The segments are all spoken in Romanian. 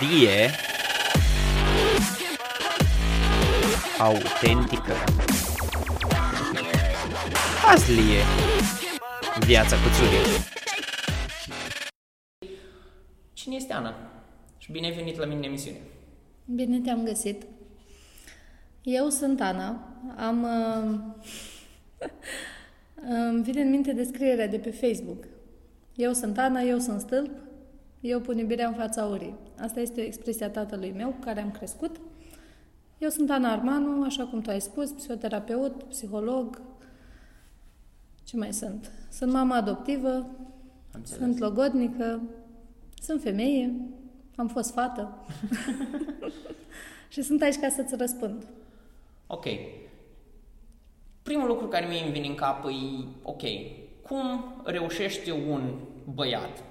melodie autentică. Hazlie viața cu Țurii. Cine este Ana? Și bine ai venit la mine în emisiune. Bine te-am găsit. Eu sunt Ana. Am... Uh, îmi vine în minte descrierea de pe Facebook. Eu sunt Ana, eu sunt stâlp, eu pun iubirea în fața urii. Asta este o expresie a tatălui meu cu care am crescut. Eu sunt Ana Armanu, așa cum tu ai spus, psihoterapeut, psiholog. Ce mai sunt? Sunt mama adoptivă, sunt logodnică, sunt femeie, am fost fată. și sunt aici ca să-ți răspund. Ok. Primul lucru care mi-e vine în cap e, ok, cum reușește un băiat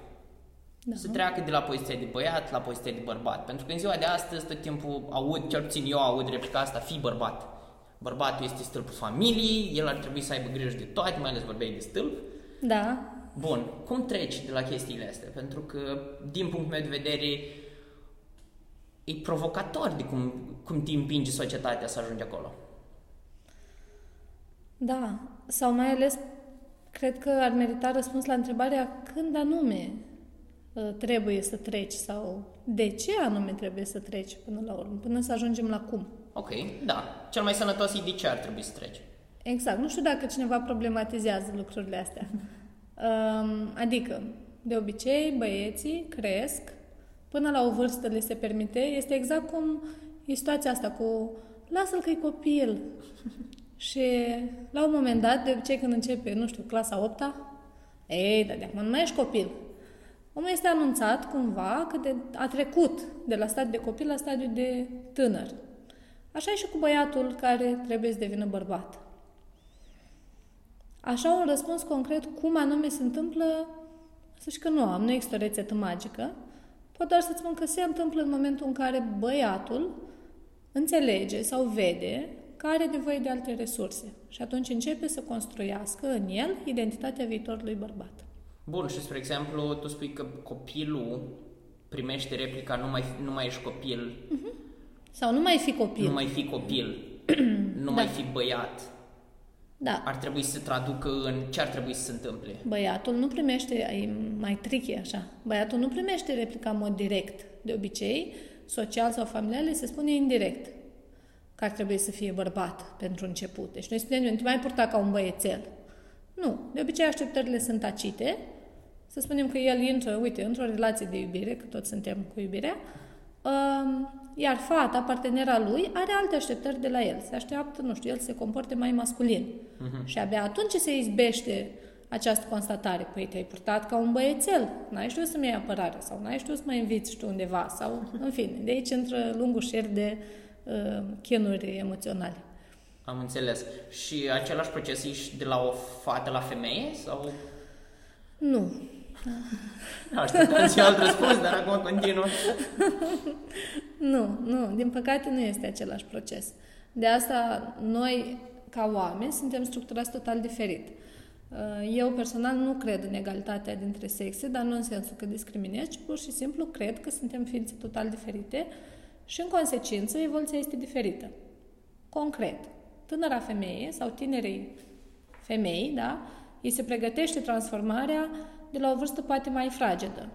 da. să treacă de la poziția de băiat la poziția de bărbat? Pentru că în ziua de astăzi tot timpul aud, cel puțin eu aud replica asta, fi bărbat. Bărbatul este stâlpul familiei, el ar trebui să aibă grijă de toate, mai ales vorbeai de stâlp. Da. Bun, cum treci de la chestiile astea? Pentru că, din punctul meu de vedere, e provocator de cum, cum te împinge societatea să ajungi acolo. Da, sau mai ales, cred că ar merita răspuns la întrebarea când anume ă, trebuie să treci sau de ce anume trebuie să treci până la urmă, până să ajungem la cum. Ok, da. Cel mai sănătos e de ce ar trebui să treci. Exact. Nu știu dacă cineva problematizează lucrurile astea. Adică, de obicei, băieții cresc până la o vârstă le se permite. Este exact cum e situația asta cu lasă-l că e copil. Și la un moment dat, de obicei când începe, nu știu, clasa 8 ei, dar de acum nu mai ești copil. Omul este anunțat cumva că de, a trecut de la stadiu de copil la stadiu de tânăr. Așa e și cu băiatul care trebuie să devină bărbat. Așa un răspuns concret cum anume se întâmplă, să știi că nu am, nu există o rețetă magică. Pot doar să-ți spun că se întâmplă în momentul în care băiatul înțelege sau vede că are nevoie de alte resurse și atunci începe să construiască în el identitatea viitorului bărbat. Bun, și spre exemplu, tu spui că copilul primește replica nu mai, nu mai ești copil. Uh-huh. Sau nu mai fi copil. Nu mai fi copil. nu da. mai fi băiat. Da. Ar trebui să se traducă în ce ar trebui să se întâmple. Băiatul nu primește, e mai tricky așa, băiatul nu primește replica în mod direct. De obicei, social sau familial, se spune indirect că ar trebui să fie bărbat pentru început. Deci noi spunem, nu te mai purta ca un băiețel. Nu. De obicei așteptările sunt tacite. Să spunem că el intră, uite, într-o relație de iubire, că toți suntem cu iubirea, um, iar fata, partenera lui, are alte așteptări de la el. Se așteaptă, nu știu, el se comporte mai masculin. Uh-huh. Și abia atunci se izbește această constatare. Păi te-ai purtat ca un băiețel, n-ai știut să-mi iei apărare sau n-ai știut să mă inviți tu undeva sau, în fine, de aici intră lungul șer de uh, chinuri emoționale. Am înțeles. Și același proces ești de la o fată la femeie sau... Nu. Așteptam și alt răspuns, dar acum continuă. nu, nu. Din păcate nu este același proces. De asta noi, ca oameni, suntem structurați total diferit. Uh, eu personal nu cred în egalitatea dintre sexe, dar nu în sensul că discriminez, ci pur și simplu cred că suntem ființe total diferite și în consecință evoluția este diferită. Concret, tânăra femeie sau tinerei femei, da, îi se pregătește transformarea de la o vârstă poate mai fragedă.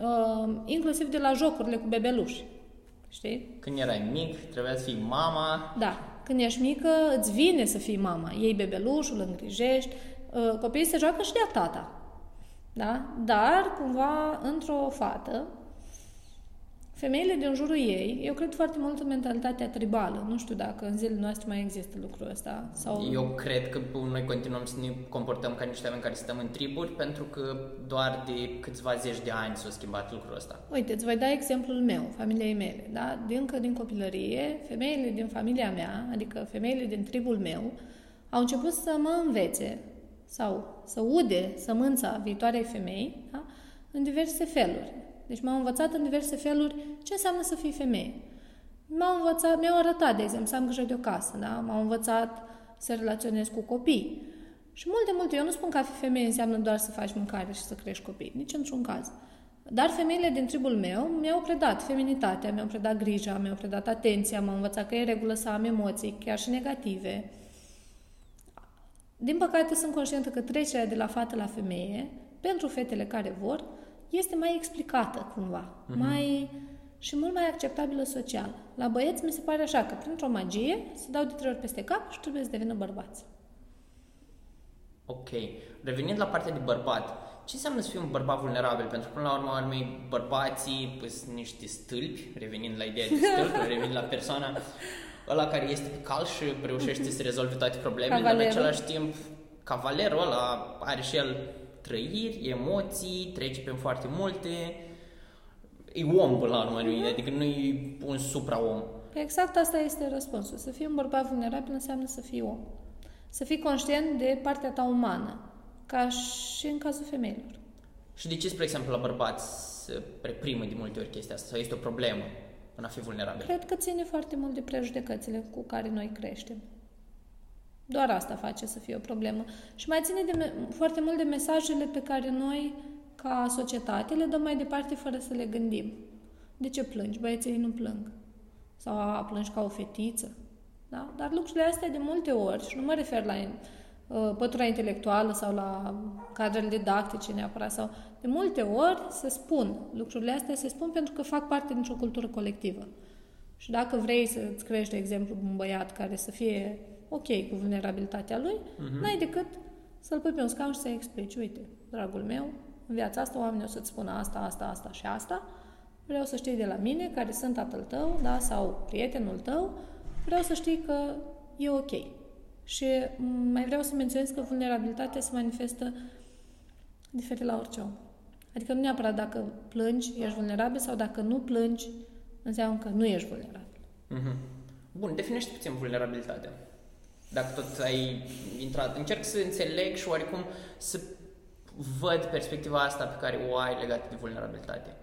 Uh, inclusiv de la jocurile cu bebeluși. Știi? Când erai mic, trebuia să fii mama. Da. Când ești mică, îți vine să fii mama. Iei bebelușul, îl îngrijești. Uh, copiii se joacă și de tata. Da? Dar, cumva, într-o fată, Femeile din jurul ei, eu cred foarte mult în mentalitatea tribală. Nu știu dacă în zilele noastre mai există lucrul ăsta. Sau... Eu cred că noi continuăm să ne comportăm ca niște oameni care stăm în triburi pentru că doar de câțiva zeci de ani s-a schimbat lucrul ăsta. Uite, îți voi da exemplul meu, familiei mele. Da? De încă din copilărie, femeile din familia mea, adică femeile din tribul meu, au început să mă învețe sau să ude sămânța viitoarei femei da? în diverse feluri. Deci m-au învățat în diverse feluri ce înseamnă să fii femeie. M-au învățat, mi-au arătat, de exemplu, să am grijă de o casă, da? M-au învățat să relaționez cu copii. Și multe, multe, eu nu spun că a fi femeie înseamnă doar să faci mâncare și să crești copii, nici într-un caz. Dar femeile din tribul meu mi-au predat feminitatea, mi-au predat grija, mi-au predat atenția, m-au învățat că e în regulă să am emoții, chiar și negative. Din păcate sunt conștientă că trecerea de la fată la femeie, pentru fetele care vor, este mai explicată cumva, uh-huh. mai și mult mai acceptabilă social. La băieți mi se pare așa că printr-o magie se dau de trei ori peste cap și trebuie să devină bărbați. Ok. Revenind la partea de bărbat, ce înseamnă să fii un bărbat vulnerabil? Pentru că, până la urmă, urmei, bărbații păi, sunt niște stâlpi, revenind la ideea de stâlpi, revenind la persoana ăla care este pe calș și reușește să rezolve toate problemele, dar în același timp, cavalerul ăla are și el trăiri, emoții, trece pe foarte multe, e om până la urmă, adică nu e un supra-om. Exact asta este răspunsul. Să fii un bărbat vulnerabil înseamnă să fii om. Să fii conștient de partea ta umană, ca și în cazul femeilor. Și de ce, spre exemplu, la bărbați se reprimă de multe ori chestia asta? Sau este o problemă în a fi vulnerabil? Cred că ține foarte mult de prejudecățile cu care noi creștem. Doar asta face să fie o problemă. Și mai ține de foarte mult de mesajele pe care noi, ca societate, le dăm mai departe fără să le gândim. De ce plângi? Băieții nu plâng. Sau a, plângi ca o fetiță. Da? Dar lucrurile astea de multe ori, și nu mă refer la uh, pătura intelectuală sau la cadrele didactice neapărat, sau de multe ori se spun, lucrurile astea se spun pentru că fac parte dintr-o cultură colectivă. Și dacă vrei să-ți crești, de exemplu, un băiat care să fie ok cu vulnerabilitatea lui, uh-huh. n-ai decât să-l pui pe un scaun și să-i explici, uite, dragul meu, în viața asta oamenii o să-ți spună asta, asta, asta și asta, vreau să știi de la mine, care sunt tatăl tău, da, sau prietenul tău, vreau să știi că e ok. Și mai vreau să menționez că vulnerabilitatea se manifestă diferit la orice om. Adică nu neapărat dacă plângi, ești vulnerabil, sau dacă nu plângi, înseamnă că nu ești vulnerabil. Mm-hmm. Bun, definește puțin vulnerabilitatea. Dacă tot ai intrat, încerc să înțeleg și oarecum să văd perspectiva asta pe care o ai legată de vulnerabilitate.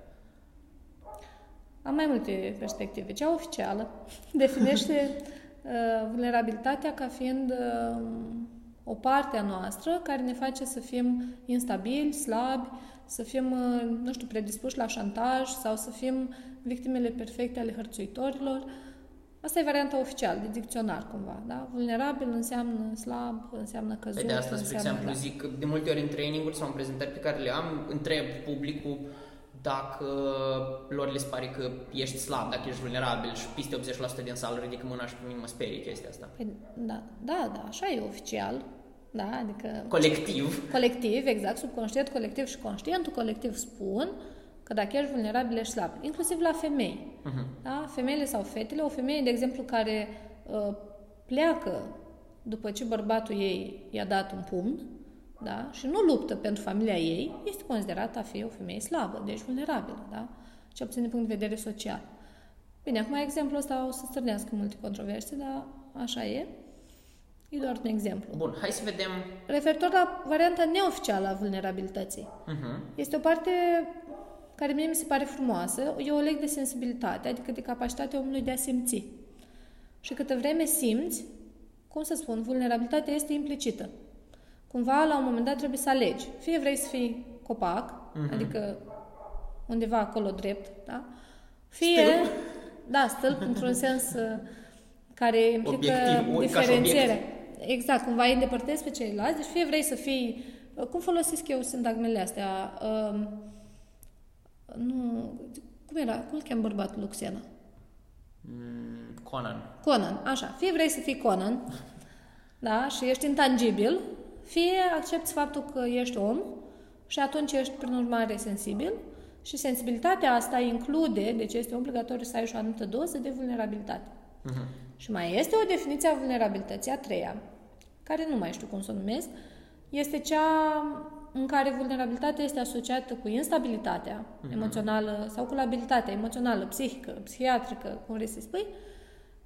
Am mai multe perspective. Cea oficială definește uh, vulnerabilitatea ca fiind uh, o parte a noastră care ne face să fim instabili, slabi, să fim, uh, nu știu, predispuși la șantaj sau să fim victimele perfecte ale hărțuitorilor. Asta e varianta oficială, de dicționar cumva, da? Vulnerabil înseamnă slab, înseamnă căzut, Pe păi de asta, spre exemplu, da. zic, de multe ori în traininguri sau în prezentări pe care le am, întreb publicul dacă lor le pare că ești slab, dacă ești vulnerabil și peste 80% din sală ridică mâna și pe mine mă sperie chestia asta. Păi, da, da, da, așa e oficial. Da, adică... Colectiv. Colectiv, exact, subconștient colectiv și conștientul colectiv spun că dacă ești vulnerabil, ești slab. Inclusiv la femei. Uh-huh. Da? Femeile sau fetele, o femeie, de exemplu, care uh, pleacă după ce bărbatul ei i-a dat un pumn, da? și nu luptă pentru familia ei, este considerată a fi o femeie slabă, deci vulnerabilă, da? cel puțin din punct de vedere social. Bine, acum exemplul ăsta o să stârnească multe controverse, dar așa e. E doar un exemplu. Bun, hai să vedem... Referitor la varianta neoficială a vulnerabilității. Uh-huh. Este o parte care mie mi se pare frumoasă. Eu o leg de sensibilitate, adică de capacitatea omului de a simți. Și câtă vreme simți, cum să spun, vulnerabilitatea este implicită cumva la un moment dat trebuie să alegi. Fie vrei să fii copac, uh-huh. adică undeva acolo drept, da? Fie, stâlp. da, stâlp într-un sens uh, care implică Obiectiv, diferențiere. Exact, cumva îi îndepărtezi pe ceilalți, deci fie vrei să fii, uh, cum folosesc eu sintagmele astea? Uh, nu, cum era, cum îl cheam bărbatul Luxena? Mm, Conan. Conan, așa. Fie vrei să fii Conan, da, și ești intangibil, fie accepti faptul că ești om și atunci ești, prin urmare, sensibil și sensibilitatea asta include, deci este obligatoriu să ai și o anumită doză de vulnerabilitate. Uh-huh. Și mai este o definiție a vulnerabilității, a treia, care nu mai știu cum să o numesc, este cea în care vulnerabilitatea este asociată cu instabilitatea uh-huh. emoțională sau cu labilitatea emoțională, psihică, psihiatrică, cum vrei să spui.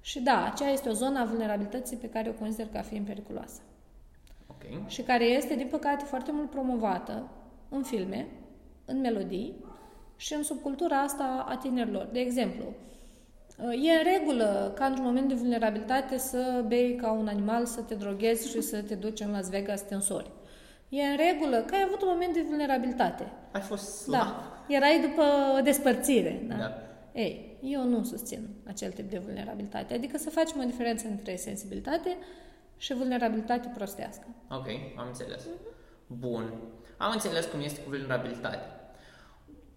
Și da, aceea este o zonă a vulnerabilității pe care o consider ca fiind periculoasă. Okay. Și care este, din păcate, foarte mult promovată în filme, în melodii și în subcultura asta a tinerilor. De exemplu, e în regulă ca într-un moment de vulnerabilitate să bei ca un animal, să te droghezi și să te duci în Las Vegas să te însori. E în regulă că ai avut un moment de vulnerabilitate. Ai fost slab. Da. Erai după o despărțire. Da? Da. Ei, eu nu susțin acel tip de vulnerabilitate. Adică să facem o diferență între sensibilitate și vulnerabilitate prostească. Ok, am înțeles. Bun. Am înțeles cum este cu vulnerabilitatea.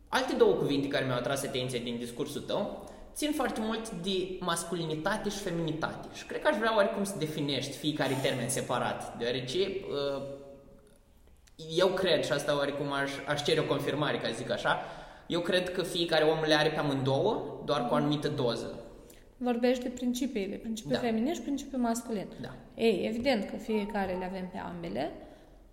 Alte două cuvinte care mi-au atras atenția din discursul tău țin foarte mult de masculinitate și feminitate. Și cred că aș vrea oarecum să definești fiecare termen separat, deoarece uh, eu cred, și asta oarecum aș, aș cere o confirmare, ca să zic așa, eu cred că fiecare om le are pe amândouă, doar cu o anumită doză. Vorbești de principiile, principiul Da. feminin și principiul masculin. Da. Ei, evident că fiecare le avem pe ambele.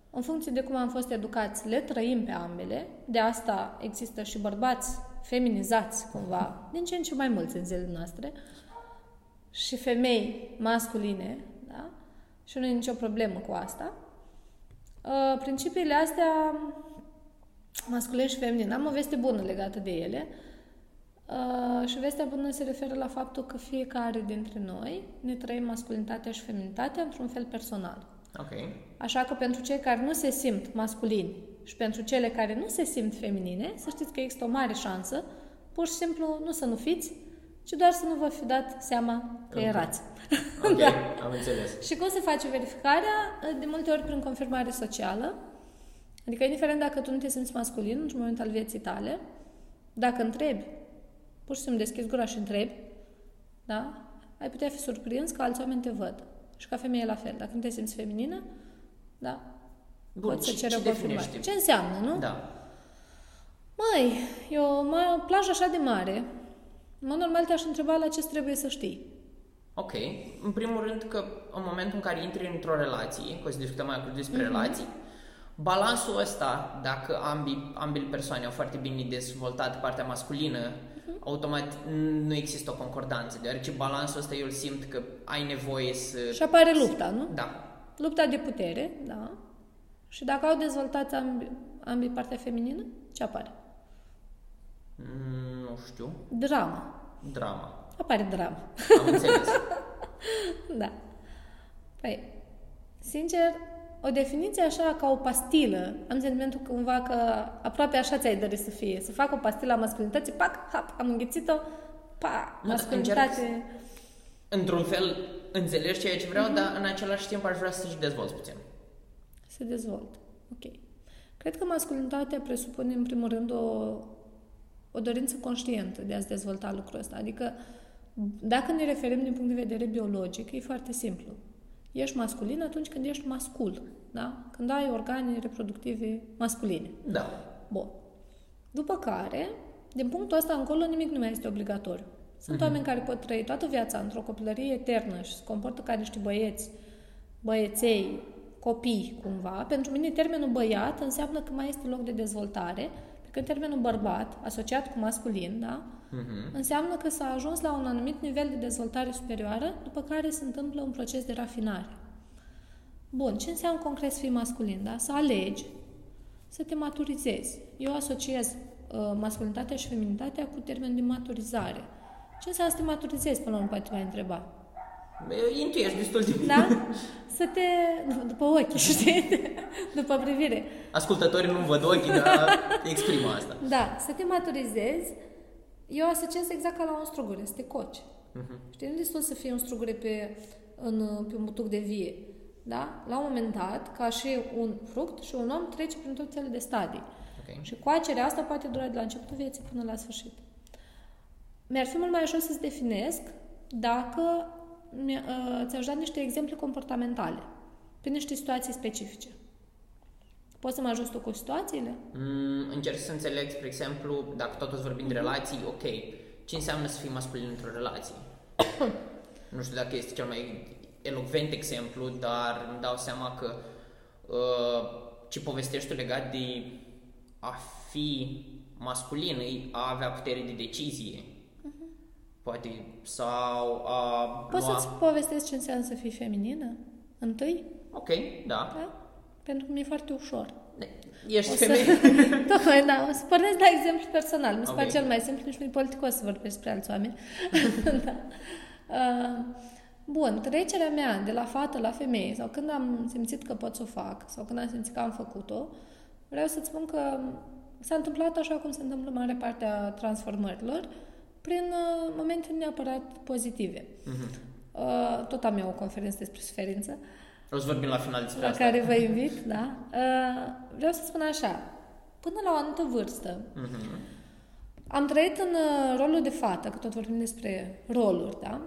În funcție de cum am fost educați, le trăim pe ambele. De asta există și bărbați feminizați, cumva, din ce în ce mai mulți în zilele noastre, și femei masculine, da? Și nu e nicio problemă cu asta. Uh, Principiile astea, masculin și feminin, am o veste bună legată de ele. Uh, și vestea bună se referă la faptul că fiecare dintre noi ne trăim masculinitatea și feminitatea într-un fel personal. Ok. Așa că pentru cei care nu se simt masculini și pentru cele care nu se simt feminine, să știți că există o mare șansă, pur și simplu nu să nu fiți, ci doar să nu vă fi dat seama că Ok. erați. Ok, Da. am înțeles. Și cum se face verificarea? De multe ori prin confirmare socială. Adică, indiferent dacă tu nu te simți masculin într-un moment al vieții tale, dacă întrebi, pur și simplu deschizi gura și întrebi, da? ai putea fi surprins că alți oameni te văd. Și ca femeie la fel. Dacă nu te simți feminină, da, Bun, poți să ce, ceri ce o confirmare. definești? Ce înseamnă, nu? Da. Măi, e o, ma- o plajă așa de mare. În mod normal te-aș întreba la ce trebuie să știi. Ok. În primul rând că în momentul în care intri într-o relație, că o să discutăm mai acum despre Mhm. relații, balansul ăsta, dacă ambii, ambele persoane au foarte bine dezvoltat partea masculină, Mhm. automat nu există o concordanță, deoarece balansul ăsta eu îl simt că ai nevoie să... Și apare lupta, nu? Da. Lupta de putere, da. Și dacă au dezvoltat ambii, ambii partea feminină, ce apare? Mm, nu știu. Drama. Drama. Apare drama. Am înțeles. da. Păi, sincer, o definiție așa ca o pastilă, am sentimentul cumva că aproape așa ți-ai dori să fie. Să fac o pastilă a masculinității, pac, hap, am înghițit-o, pa, Nu, dar masculinitate. Într-un fel înțelegi ceea ce vreau, dar în același timp aș vrea să-și dezvolți puțin. se dezvoltă. Ok. Cred că masculinitatea presupune, în primul rând, o, o dorință conștientă de a-ți dezvolta lucrul ăsta. Adică, dacă ne referim din punct de vedere biologic, e foarte simplu. Ești masculin atunci când ești mascul, da? Când ai organe reproductive masculine. Da. Bun. După care, din punctul ăsta încolo, nimic nu mai este obligatoriu. Sunt oameni care pot trăi toată viața într-o copilărie eternă și se comportă ca niște băieți, băieței, copii, cumva. Pentru mine, termenul băiat înseamnă că mai este loc de dezvoltare, pe când termenul bărbat, asociat cu masculin, da? Mhm. înseamnă că s-a ajuns la un anumit nivel de dezvoltare superioară, după care se întâmplă un proces de rafinare. Bun, ce înseamnă concret să fii masculin, da? Să alegi, să te maturizezi. Eu asociez uh, masculinitatea și feminitatea cu termenul de maturizare. Ce înseamnă să te maturizezi, până la urmă, poate te mai întreba. E, Intuiești destul de bine. Da? Să te... După ochi, știi? După privire. Ascultătorii nu văd ochii, dar exprimă asta. Da, să te maturizezi, eu asociez exact ca la un strugure, să te coci. Uh-huh. Știi, nu destul să fie un strugure pe, în, pe un butuc de vie. Da? La un moment dat, ca și un fruct și un om trece prin toate cele de stadii. Ok. Și coacerea asta poate dura de la începutul vieții până la sfârșit. Mi-ar fi mult mai ușor să-ți definesc dacă mi- uh, ți-aș da niște exemple comportamentale, pe niște situații specifice. Poți să mă ajut tu cu situațiile? Mm, încerc să înțeleg, spre exemplu, dacă tot îți vorbim de relații, ok, ce înseamnă să fii masculin într-o relație? nu știu dacă este cel mai elocvent exemplu, dar îmi dau seama că uh, ce povestești tu legat de a fi masculin, e a avea putere de decizie. Poate, sau a Poți lua... să-ți povestesc ce înseamnă să fii feminină? Întâi? Ok, da. Da? Pentru că mi-e foarte ușor. Ești O să... femeie. Tocmai, da. O să pornesc la exemplu personal. Mi se pare Ok. cel mai simplu, nici nu e politicos să vorbesc despre alți oameni. da. Uh, Bun, trecerea mea de la fată la femeie sau când am simțit că pot să o fac sau când am simțit că am făcut-o, vreau să-ți spun că s-a întâmplat așa cum se întâmplă mare parte a transformărilor, prin uh, momente neapărat pozitive. Mhm. Uh, tot am eu o conferință despre suferință, O să vorbim la final despre la asta. care vă invit, da? Uh, vreau să spun așa, până la o anumită vârstă, Mhm. am trăit în uh, rolul de fată, că tot vorbim despre roluri, da?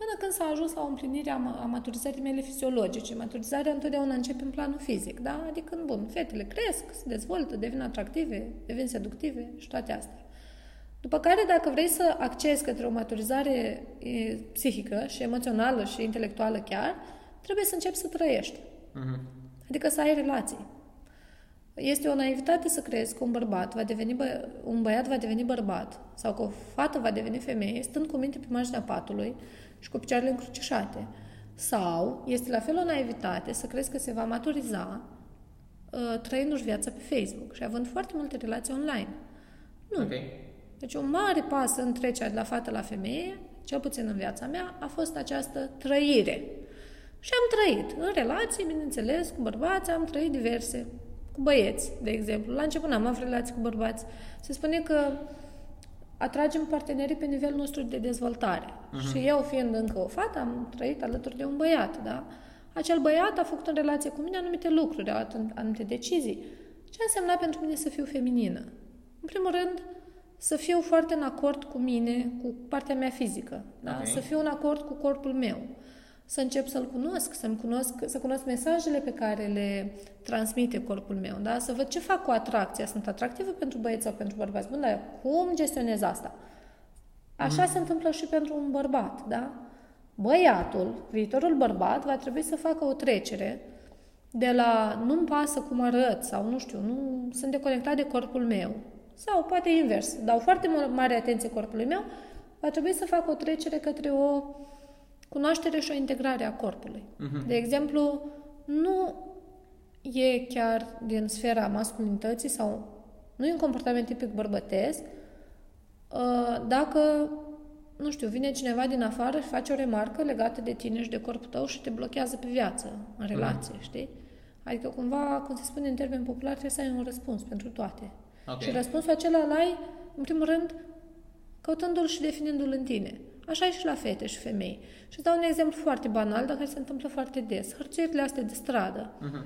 Până când s-a ajuns la o împlinire a, ma- a maturizării mele fiziologice. Maturizarea întotdeauna începe în planul fizic, da? Adică, bun, fetele cresc, se dezvoltă, devin atractive, devin seductive și toate astea. După care, dacă vrei să accesi către o maturizare e, psihică și emoțională și intelectuală chiar, trebuie să începi să trăiești. Mhm. Adică să ai relații. Este o naivitate să crezi că un bărbat va deveni bă- un băiat va deveni bărbat sau că o fată va deveni femeie stând cu minte pe marginea patului și cu picioarele încrucișate. Sau este la fel o naivitate să crezi că se va maturiza uh, trăindu-și viața pe Facebook și având foarte multe relații online. Nu. Ok. Deci un mare pas în trecerea de la fată la femeie, cel puțin în viața mea, a fost această trăire. Și am trăit în relații, bineînțeles, cu bărbați, am trăit diverse, cu băieți, de exemplu. La început n-am avut relații cu bărbați. Se spune că atragem partenerii pe nivelul nostru de dezvoltare. Uh-huh. Și eu, fiind încă o fată, am trăit alături de un băiat, da? Acel băiat a făcut în relație cu mine anumite lucruri, a luat anumite decizii. Ce a însemnat pentru mine să fiu feminină? În primul rând, să fiu foarte în acord cu mine, cu partea mea fizică, da? Ok. să fiu în acord cu corpul meu, să încep să-l cunosc, să-mi cunosc, să cunosc mesajele pe care le transmite corpul meu, da? să văd ce fac cu atracția, sunt atractivă pentru băieți sau pentru bărbați, bun, dar cum gestionez asta? Așa se întâmplă și pentru un bărbat, da? Băiatul, viitorul bărbat, va trebui să facă o trecere de la nu-mi pasă cum arăt sau nu știu, nu sunt deconectat de corpul meu. Sau poate invers, dau foarte mu- mare atenție corpului meu, va trebui să fac o trecere către o cunoaștere și o integrare a corpului. De exemplu, nu e chiar din sfera masculinității sau nu e un comportament tipic bărbătesc uh, dacă, nu știu, vine cineva din afară și face o remarcă legată de tine și de corpul tău și te blochează pe viață, în relație, știi? Adică cumva, cum se spune în termeni popular, trebuie să ai un răspuns pentru toate. Ok. Și răspunsul acela îl ai, în primul rând, căutându-l și definindu-l în tine. Așa e și la fete și femei. Și îți dau un exemplu foarte banal, dar care se întâmplă foarte des. Hărțuirile astea de stradă. Mhm.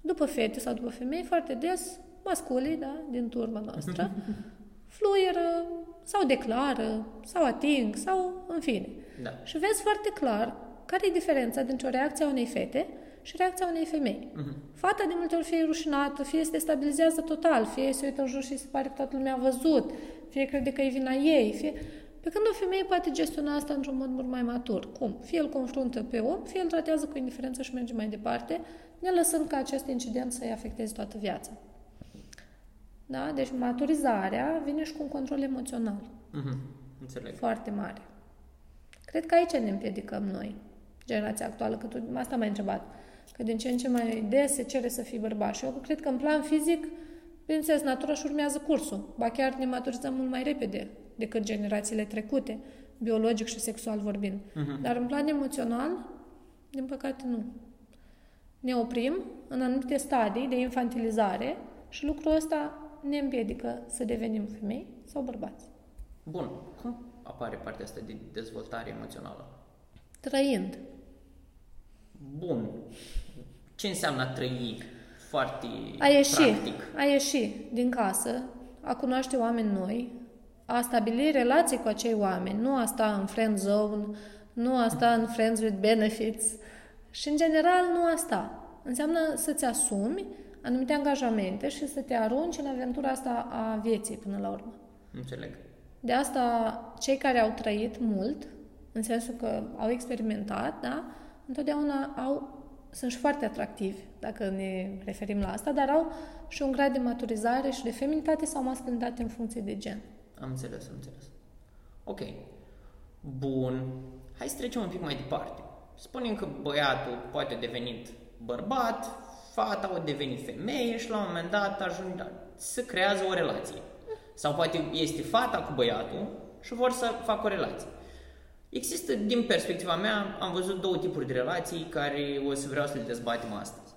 După fete sau după femei, foarte des, masculii, da, din turma noastră, fluieră sau declară sau ating sau în fine. Da. Și vezi foarte clar care e diferența dintre o reacție a unei fete și reacția unei femei. Fata de multe ori fie e rușinată, fie se destabilizează total, fie se uită în jur și se pare că toată lumea a văzut, fie crede că e vina ei, fie... Pe când o femeie poate gestiona asta într-un mod mult mai matur. Cum? Fie îl confruntă pe om, fie îl tratează cu indiferență și merge mai departe, ne lăsând ca acest incident să-i afecteze toată viața. Da? Deci maturizarea vine și cu un control emoțional Mhm. Înțeleg. foarte mare. Cred că aici ne împiedicăm noi, generația actuală, că tu asta m-ai întrebat, că din ce în ce mai des se cere să fii bărbat. Și eu cred că în plan fizic, bineînțeles, natura și urmează cursul. Ba chiar ne maturizăm mult mai repede decât generațiile trecute, biologic și sexual vorbind. Dar în plan emoțional, din păcate, nu. Ne oprim în anumite stadii de infantilizare și lucrul ăsta ne împiedică să devenim femei sau bărbați. Bun. Cum apare partea asta de dezvoltare emoțională? Trăind. Bun. Ce înseamnă a trăi foarte A ieși, practic? a ieși din casă, a cunoaște oameni noi, a stabili relații cu acei oameni, nu a sta în friend zone, nu a sta în friends with benefits și, în general, nu a sta. Înseamnă să-ți asumi anumite angajamente și să te arunci în aventura asta a vieții până la urmă. Înțeleg. De asta, cei care au trăit mult, în sensul că au experimentat, da, întotdeauna au, sunt și foarte atractivi, dacă ne referim la asta, dar au și un grad de maturizare și de feminitate sau masculinitate în funcție de gen. Am înțeles, am înțeles. Ok. Bun. Hai să trecem un pic mai departe. Spunem că băiatul poate devenit bărbat, fata o deveni femeie și la un moment dat ajunge să creează o relație. Sau poate este fata cu băiatul și vor să facă o relație. Există, din perspectiva mea, am văzut două tipuri de relații care o să vreau să le dezbatem astăzi.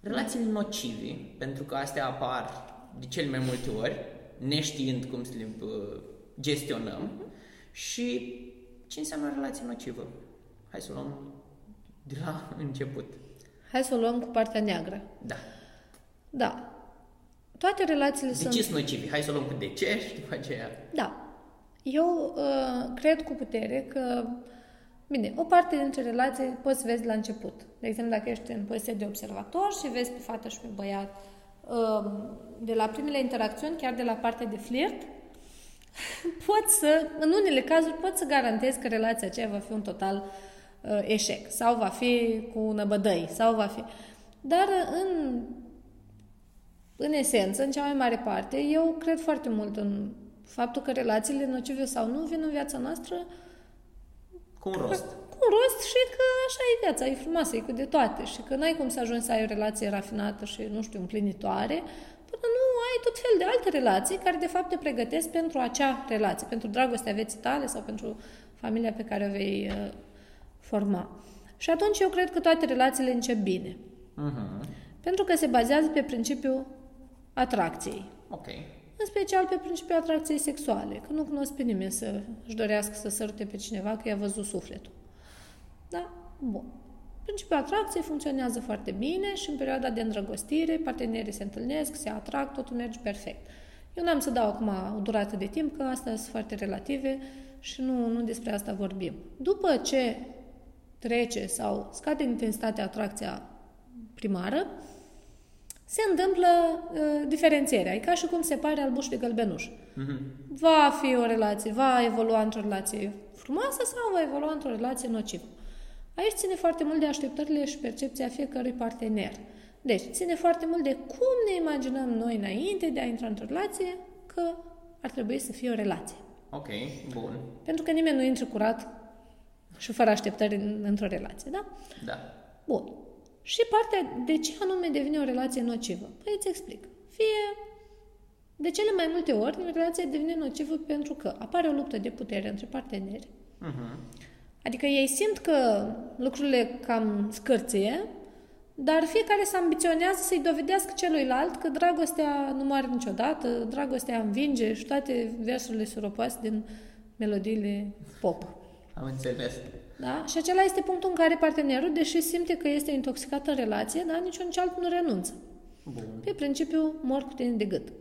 Relațiile nocive, pentru că astea apar de cele mai multe ori, neștiind cum să le uh, gestionăm, și ce înseamnă relație nocivă. Hai să o luăm de la început. Hai să o luăm cu partea neagră. Da. Da. Toate relațiile De sunt... ce sunt nocivi? Hai să o luăm cu de ce și după aceea... Da. Eu uh, cred cu putere că, bine, o parte dintre relații poți să vezi la început. De exemplu, dacă ești în poziție de observator și vezi pe fată și pe băiat uh, de la primele interacțiuni, chiar de la partea de flirt, poți să, în unele cazuri, poți să garantezi că relația aceea va fi un total uh, eșec sau va fi cu năbădăi sau va fi... Dar în, în esență, în cea mai mare parte, eu cred foarte mult în faptul că relațiile nocive sau nu vin în viața noastră Cu un rost. cu un rost și că așa e viața, e frumoasă, e cu de toate și că n-ai cum să ajungi să ai o relație rafinată și, nu știu, împlinitoare până nu ai tot fel de alte relații care de fapt te pregătesc pentru acea relație, pentru dragostea vieții tale sau pentru familia pe care o vei uh, forma. Și atunci eu cred că toate relațiile încep bine. Uh-huh. Pentru că se bazează pe principiul atracției. Ok. În special pe principiul atracției sexuale, că nu cunosc pe nimeni să își dorească să sărute pe cineva că i-a văzut sufletul. Da? Bun. Principiul atracției funcționează foarte bine și în perioada de îndrăgostire partenerii se întâlnesc, se atrag, totul merge perfect. Eu n-am să dau acum o durată de timp, că astea sunt foarte relative și nu, nu despre asta vorbim. După ce trece sau scade intensitatea atracția primară, se întâmplă uh, diferențierea. E ca și cum separe albuș de gălbenuș. Uh-huh. Va fi o relație, va evolua într-o relație frumoasă sau va evolua într-o relație nocivă. Aici ține foarte mult de așteptările și percepția fiecărui partener. Deci, ține foarte mult de cum ne imaginăm noi înainte de a intra într-o relație că ar trebui să fie o relație. Ok, bun. Pentru că nimeni nu intră curat și fără așteptări în- într-o relație, da? Da. Bun. Și partea de ce anume devine o relație nocivă? Păi îți explic. Fie de cele mai multe ori, o relație devine nocivă pentru că apare o luptă de putere între parteneri. Uh-huh. Adică ei simt că lucrurile cam scârție, dar fiecare se ambiționează să-i dovedească celuilalt că dragostea nu moare niciodată, dragostea învinge și toate versurile suropoase din melodiile pop. Am înțeles. Da? Și acela este punctul în care partenerul, deși simte că este intoxicat în relație, dar niciun cealalt nu renunță. Bun. Pe principiu, mor cu tine de gât.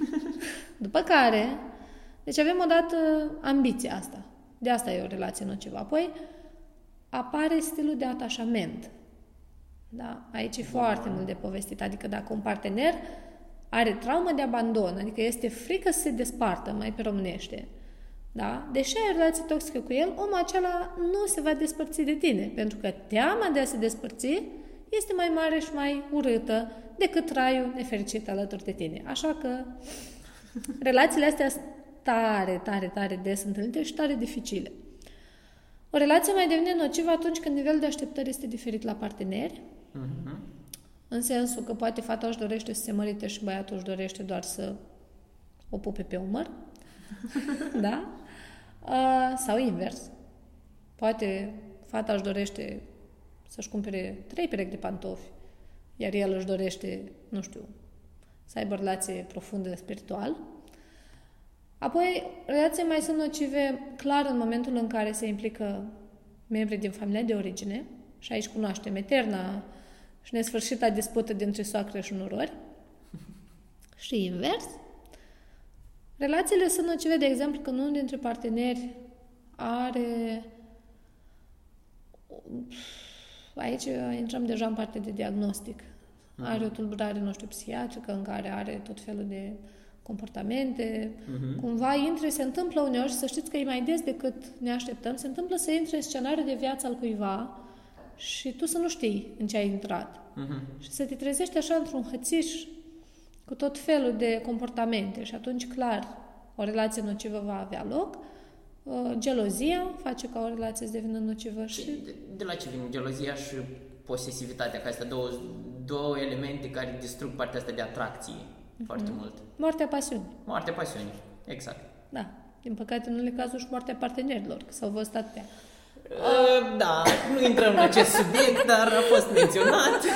După care, deci avem odată ambiția asta. De asta e o relație nocivă. Apoi apare stilul de atașament. Da? Aici e foarte mult de povestit. Adică dacă un partener are traumă de abandon, adică este frică să se despartă, mai pe românește, da? Deși ai o relație toxică cu el, omul acela nu se va despărți de tine, pentru că teama de a se despărți este mai mare și mai urâtă decât traiul nefericit alături de tine. Așa că relațiile astea sunt tare, tare, tare des întâlnite și tare dificile. O relație mai devine nocivă atunci când nivelul de așteptări este diferit la parteneri, Uh-huh. în sensul că poate fata își dorește să se mărite și băiatul își dorește doar să o pupe pe umăr. da? Uh, sau invers. Poate fata își dorește să-și cumpere trei perechi de pantofi, iar el își dorește, nu știu, să aibă o relație profundă spiritual. Apoi, relații mai sunt nocive clar în momentul în care se implică membrii din familia de origine, și aici cunoaștem eterna și nesfârșita dispută dintre soacră și nurori. Și invers. Relațiile sunt nocive, de exemplu, când unul dintre parteneri are... Aici intrăm deja în partea de diagnostic. Are o tulburare, nu știu, psihiatrică în care are tot felul de comportamente. Mhm. Cumva intre, se întâmplă uneori, și să știți că e mai des decât ne așteptăm, se întâmplă să intre în scenariul de viață al cuiva și tu să nu știi în ce ai intrat. Uh-huh. Și să te trezești așa într-un hățiș cu tot felul de comportamente și atunci, clar, o relație nocivă va avea loc. Uh, Gelozia face ca o relație să devină nocivă Și și de, de la ce vine gelozia și posesivitatea, ca astea două, două elemente care distrug partea asta de atracție foarte mult. moartea pasiunii. Moartea pasiunii, exact. Da. Din păcate, în unele cazuri și moartea partenerilor, că s-au văzut atâtea. Uh, da, nu intrăm în acest subiect, dar a fost menționat.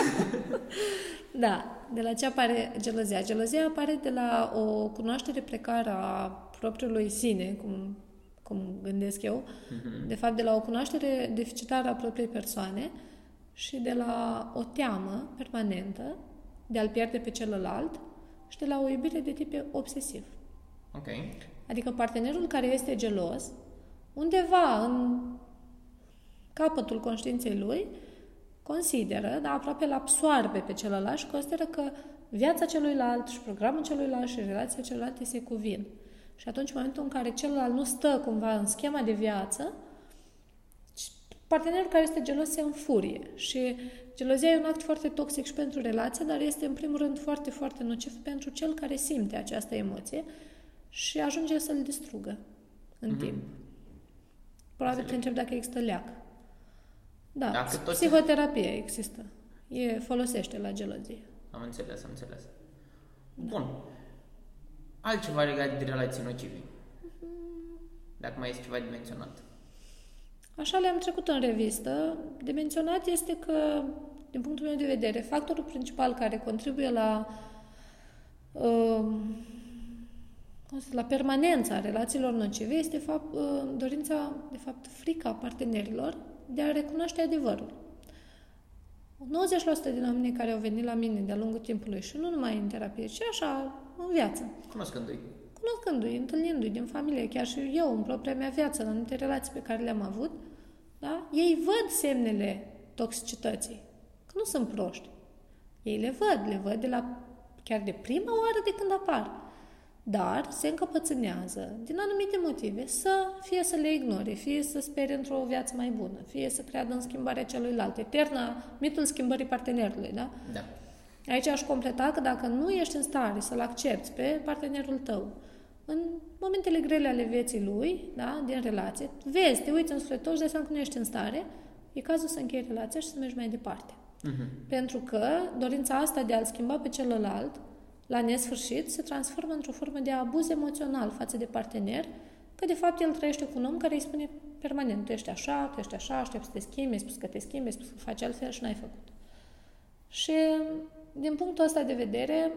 Da, de la ce apare gelozia? Gelozia apare de la o cunoaștere precară a propriului sine, cum, cum gândesc eu, Mhm. de fapt de la o cunoaștere deficitară a propriei persoane și de la o teamă permanentă de a-l pierde pe celălalt și de la o iubire de tip obsesiv. Ok. Adică partenerul care este gelos, undeva în capătul conștiinței lui, consideră, dar aproape îl absoarbe pe celălalt și consideră că viața celuilalt și programul celuilalt și relația celuilalt se cuvin. Și atunci, în momentul în care celălalt nu stă cumva în schema de viață, partenerul care este gelos se înfurie. Și gelozia e un act foarte toxic și pentru relație, dar este în primul rând foarte, foarte nociv pentru cel care simte această emoție și ajunge să-l distrugă în timp. Probabil te întreb dacă există leac. Da, Dacă tot- psihoterapie există. E folosește la gelozie. Am înțeles, am înțeles. Bun. Altceva legat de relații nocive. Dacă mai este ceva de menționat. Așa le-am trecut în revistă. De menționat este că, din punctul meu de vedere, factorul principal care contribuie la, uh, cum să zic, la permanența relațiilor nocive este fapt, uh, dorința, de fapt, frica partenerilor de a recunoaște adevărul. 90% din oamenii care au venit la mine de-a lungul timpului și nu numai în terapie, ci așa în viață, Cunoscându-i. cunoscându-i, întâlnindu-i din familie, chiar și eu, în propria mea viață, în anumite relații pe care le-am avut, da? ei văd semnele toxicității, că nu sunt proști. Ei le văd, le văd de la, chiar de prima oară de când apar. Dar se încăpățânează, din anumite motive, să fie să le ignore, fie să spere într-o viață mai bună, fie să creadă în schimbarea celuilalt. Eterna, mitul schimbării partenerului, da? Da. Aici aș completa că dacă nu ești în stare să-l accepti pe partenerul tău, în momentele grele ale vieții lui, da, din relație, vezi, te uiți în sufletul tău și dai seama că nu ești în stare, e cazul să închei relația și să mergi mai departe. Pentru că dorința asta de a-l schimba pe celălalt, la nesfârșit, se transformă într-o formă de abuz emoțional față de partener, că de fapt el trăiește cu un om care îi spune permanent, tu ești așa, tu ești așa, aștept să te schimbi, ai spus că te schimbi, ai spus că faci altfel și n-ai făcut. Și din punctul ăsta de vedere,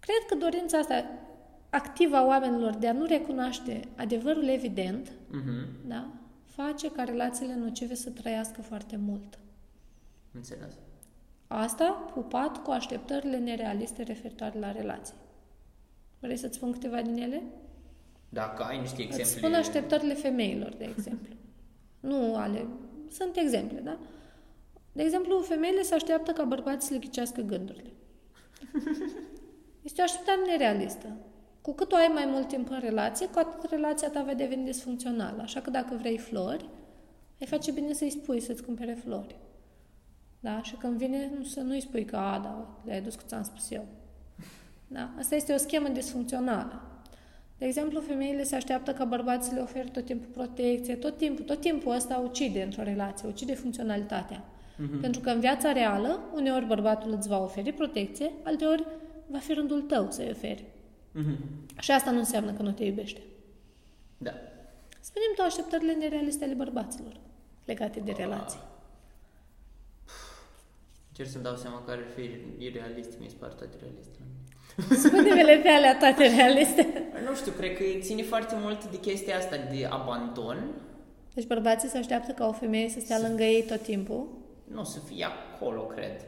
cred că dorința asta activă a oamenilor de a nu recunoaște adevărul evident, Mhm. da, face ca relațiile nocive să trăiască foarte mult. Înțeles. Asta pupat cu așteptările nerealiste referitoare la relații. Vrei să-ți spun câteva din ele? Dacă ai niște Îți exemple... spun așteptările femeilor, de exemplu. nu ale... Sunt exemple, da? De exemplu, femeile se așteaptă ca bărbații să le ghicească gândurile. Este o așteptare nerealistă. Cu cât o ai mai mult timp în relație, cu atât relația ta va deveni disfuncțională. Așa că dacă vrei flori, ai face bine să-i spui să-ți cumpere flori. Da? Și când vine, nu să nu-i spui că, a, da, le-ai dus că ți-am spus eu. Da? Asta este o schemă disfuncțională. De exemplu, femeile se așteaptă ca bărbații să le ofere tot timpul protecție, tot timpul, tot timpul ăsta ucide într-o relație, ucide funcționalitatea. Mm-hmm. Pentru că în viața reală, uneori bărbatul îți va oferi protecție, alteori va fi rândul tău să-i oferi. Mhm. Și asta nu înseamnă că nu te iubește. Da. Spunem tu așteptările nerealiste ale bărbaților legate de relații. Încerc să-mi dau seama care ar fi irealist, mi se par toate realiste. Spune-mi pe alea toate realiste. Nu știu, cred că ține foarte mult de chestia asta de abandon. Deci bărbații se așteaptă ca o femeie să stea lângă ei tot timpul. Nu, să fii acolo, cred.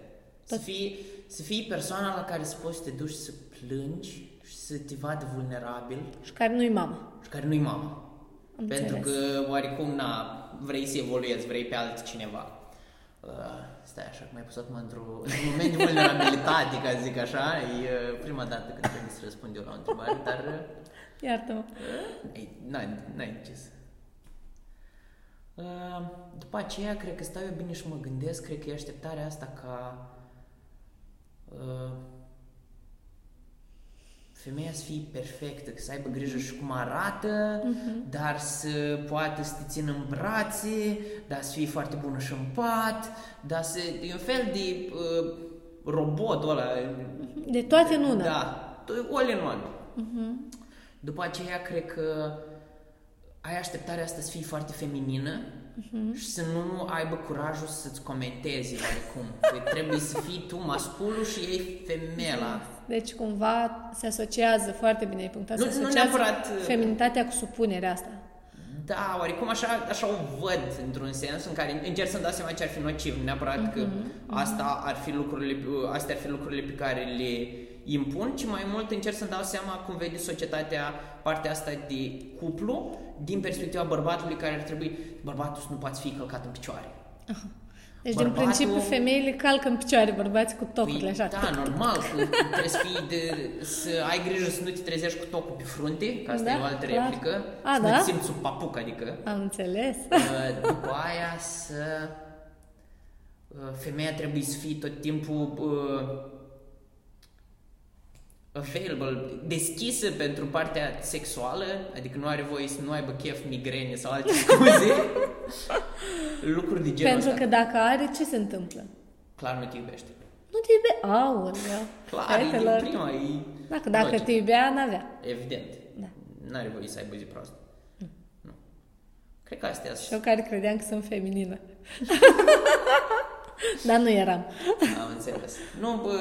Să fii, să fii persoana la care să poți să te duci să plângi și să te vadă vulnerabil Și care nu-i mama. și care nu-i mama. Am Pentru înțeles. că, oarecum, na, vrei să evoluezi, vrei pe altcineva. Uh, stai așa, că m-ai pus acum într-un într moment de vulnerabilitate, ca să zic așa. E uh, prima dată când trebuie să răspund eu la o întrebare, dar uh, Iartă-mă. Ei, N-ai, n-ai de ce să... Uh, După aceea, cred că stau eu bine și mă gândesc, cred că e așteptarea asta ca uh, femeia să fie perfectă, că să aibă grijă și cum arată, uh-huh. dar să poată să te țină în brațe, dar să fie foarte bună și în pat, dar să... E un fel de uh, robot ăla. De toate în una. Da, all in one. Uh-huh. După aceea, cred că ai așteptarea asta să fii foarte feminină uh-huh. și să nu aibă curajul să-ți comentezi oricum. Păi trebuie să fii tu masculul și ei femela. Deci cumva se asociază foarte bine, ai punctat, Nu- se nu asociază neapărat, uh, feminitatea cu supunerea asta. Da, oarecum așa, așa o văd într-un sens în care încerc să-mi dau seama ce ar fi nociv, nu neapărat că asta ar fi lucrurile, astea ar fi lucrurile pe care le impun, ci mai mult încerc să-mi dau seama cum vede societatea partea asta de cuplu din perspectiva bărbatului care ar trebui, bărbatul să nu poate fi călcat în picioare. Deci, Bărbatul- din principiu, femeile calcă în picioare bărbați cu tocurile, așa. da, normal, că trebuie să, fii de, să ai grijă să nu te trezești cu tocul pe frunte, că asta Da, e o altă clar. replică, A, să da? nu te simți sub papuc, adică. Am înțeles. Uh, după aia să uh, femeia trebuie să fie tot timpul uh, available, deschisă pentru partea sexuală, adică nu are voie să nu aibă chef migrene sau alte scuze, lucruri de genul Pentru ăsta. că dacă are, ce se întâmplă? Clar nu te iubește. Nu te iube... Aolea. Clar, e din Fetelor. prima, e Dacă, dacă logic. te iubea, n-avea. Evident. Da. N-are voie să aibă zi proastă. Nu. Cred că astea Și sunt. eu care credeam că sunt feminină. Dar nu eram. Am înțeles. Nu, bă,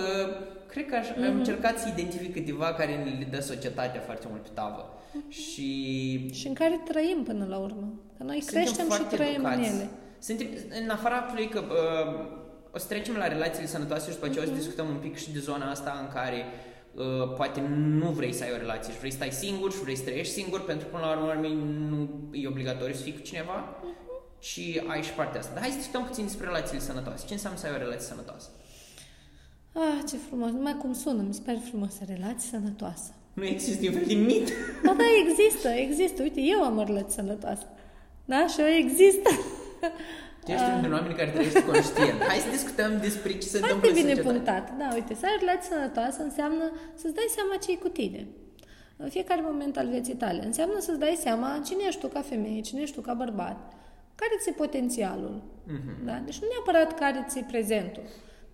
cred că aș, Mhm. am încercat să identific câteva care le dă societatea foarte mult pe tavă. Mhm. Și Și în care trăim până la urmă. Că noi suntem creștem și foarte trăim în educați. ele. Suntem, în afara faptului că uh, o să trecem la relațiile sănătoase și după aceea Mhm. o să discutăm un pic și de zona asta în care uh, poate nu vrei să ai o relație și vrei să stai singur și vrei să trăiești singur pentru că până la urmă urmei, nu e obligatoriu să fii cu cineva Mhm. și ai și partea asta. Dar hai să discutăm puțin despre relațiile sănătoase. Ce înseamnă să ai o relație sănătoasă? Ah, ce frumos. Numai cum sună, mi se pare frumoasă. Relație sănătoasă. Nu există niciun fel de mit. Ba da, există, există. Uite, eu am o relație sănătoasă. Da? Și eu există. Tu ești unul din oameni care trăiești conștient. Hai să discutăm despre ce se întâmplă Foarte în bine societate. punctat. Da, uite, să ai o relație sănătoasă înseamnă să-ți dai seama ce e cu tine. În fiecare moment al vieții tale. Înseamnă să-ți dai seama cine ești tu ca femeie, cine ești tu ca bărbat, care ți-e potențialul. Da? Deci nu neapărat care ți-e prezentul,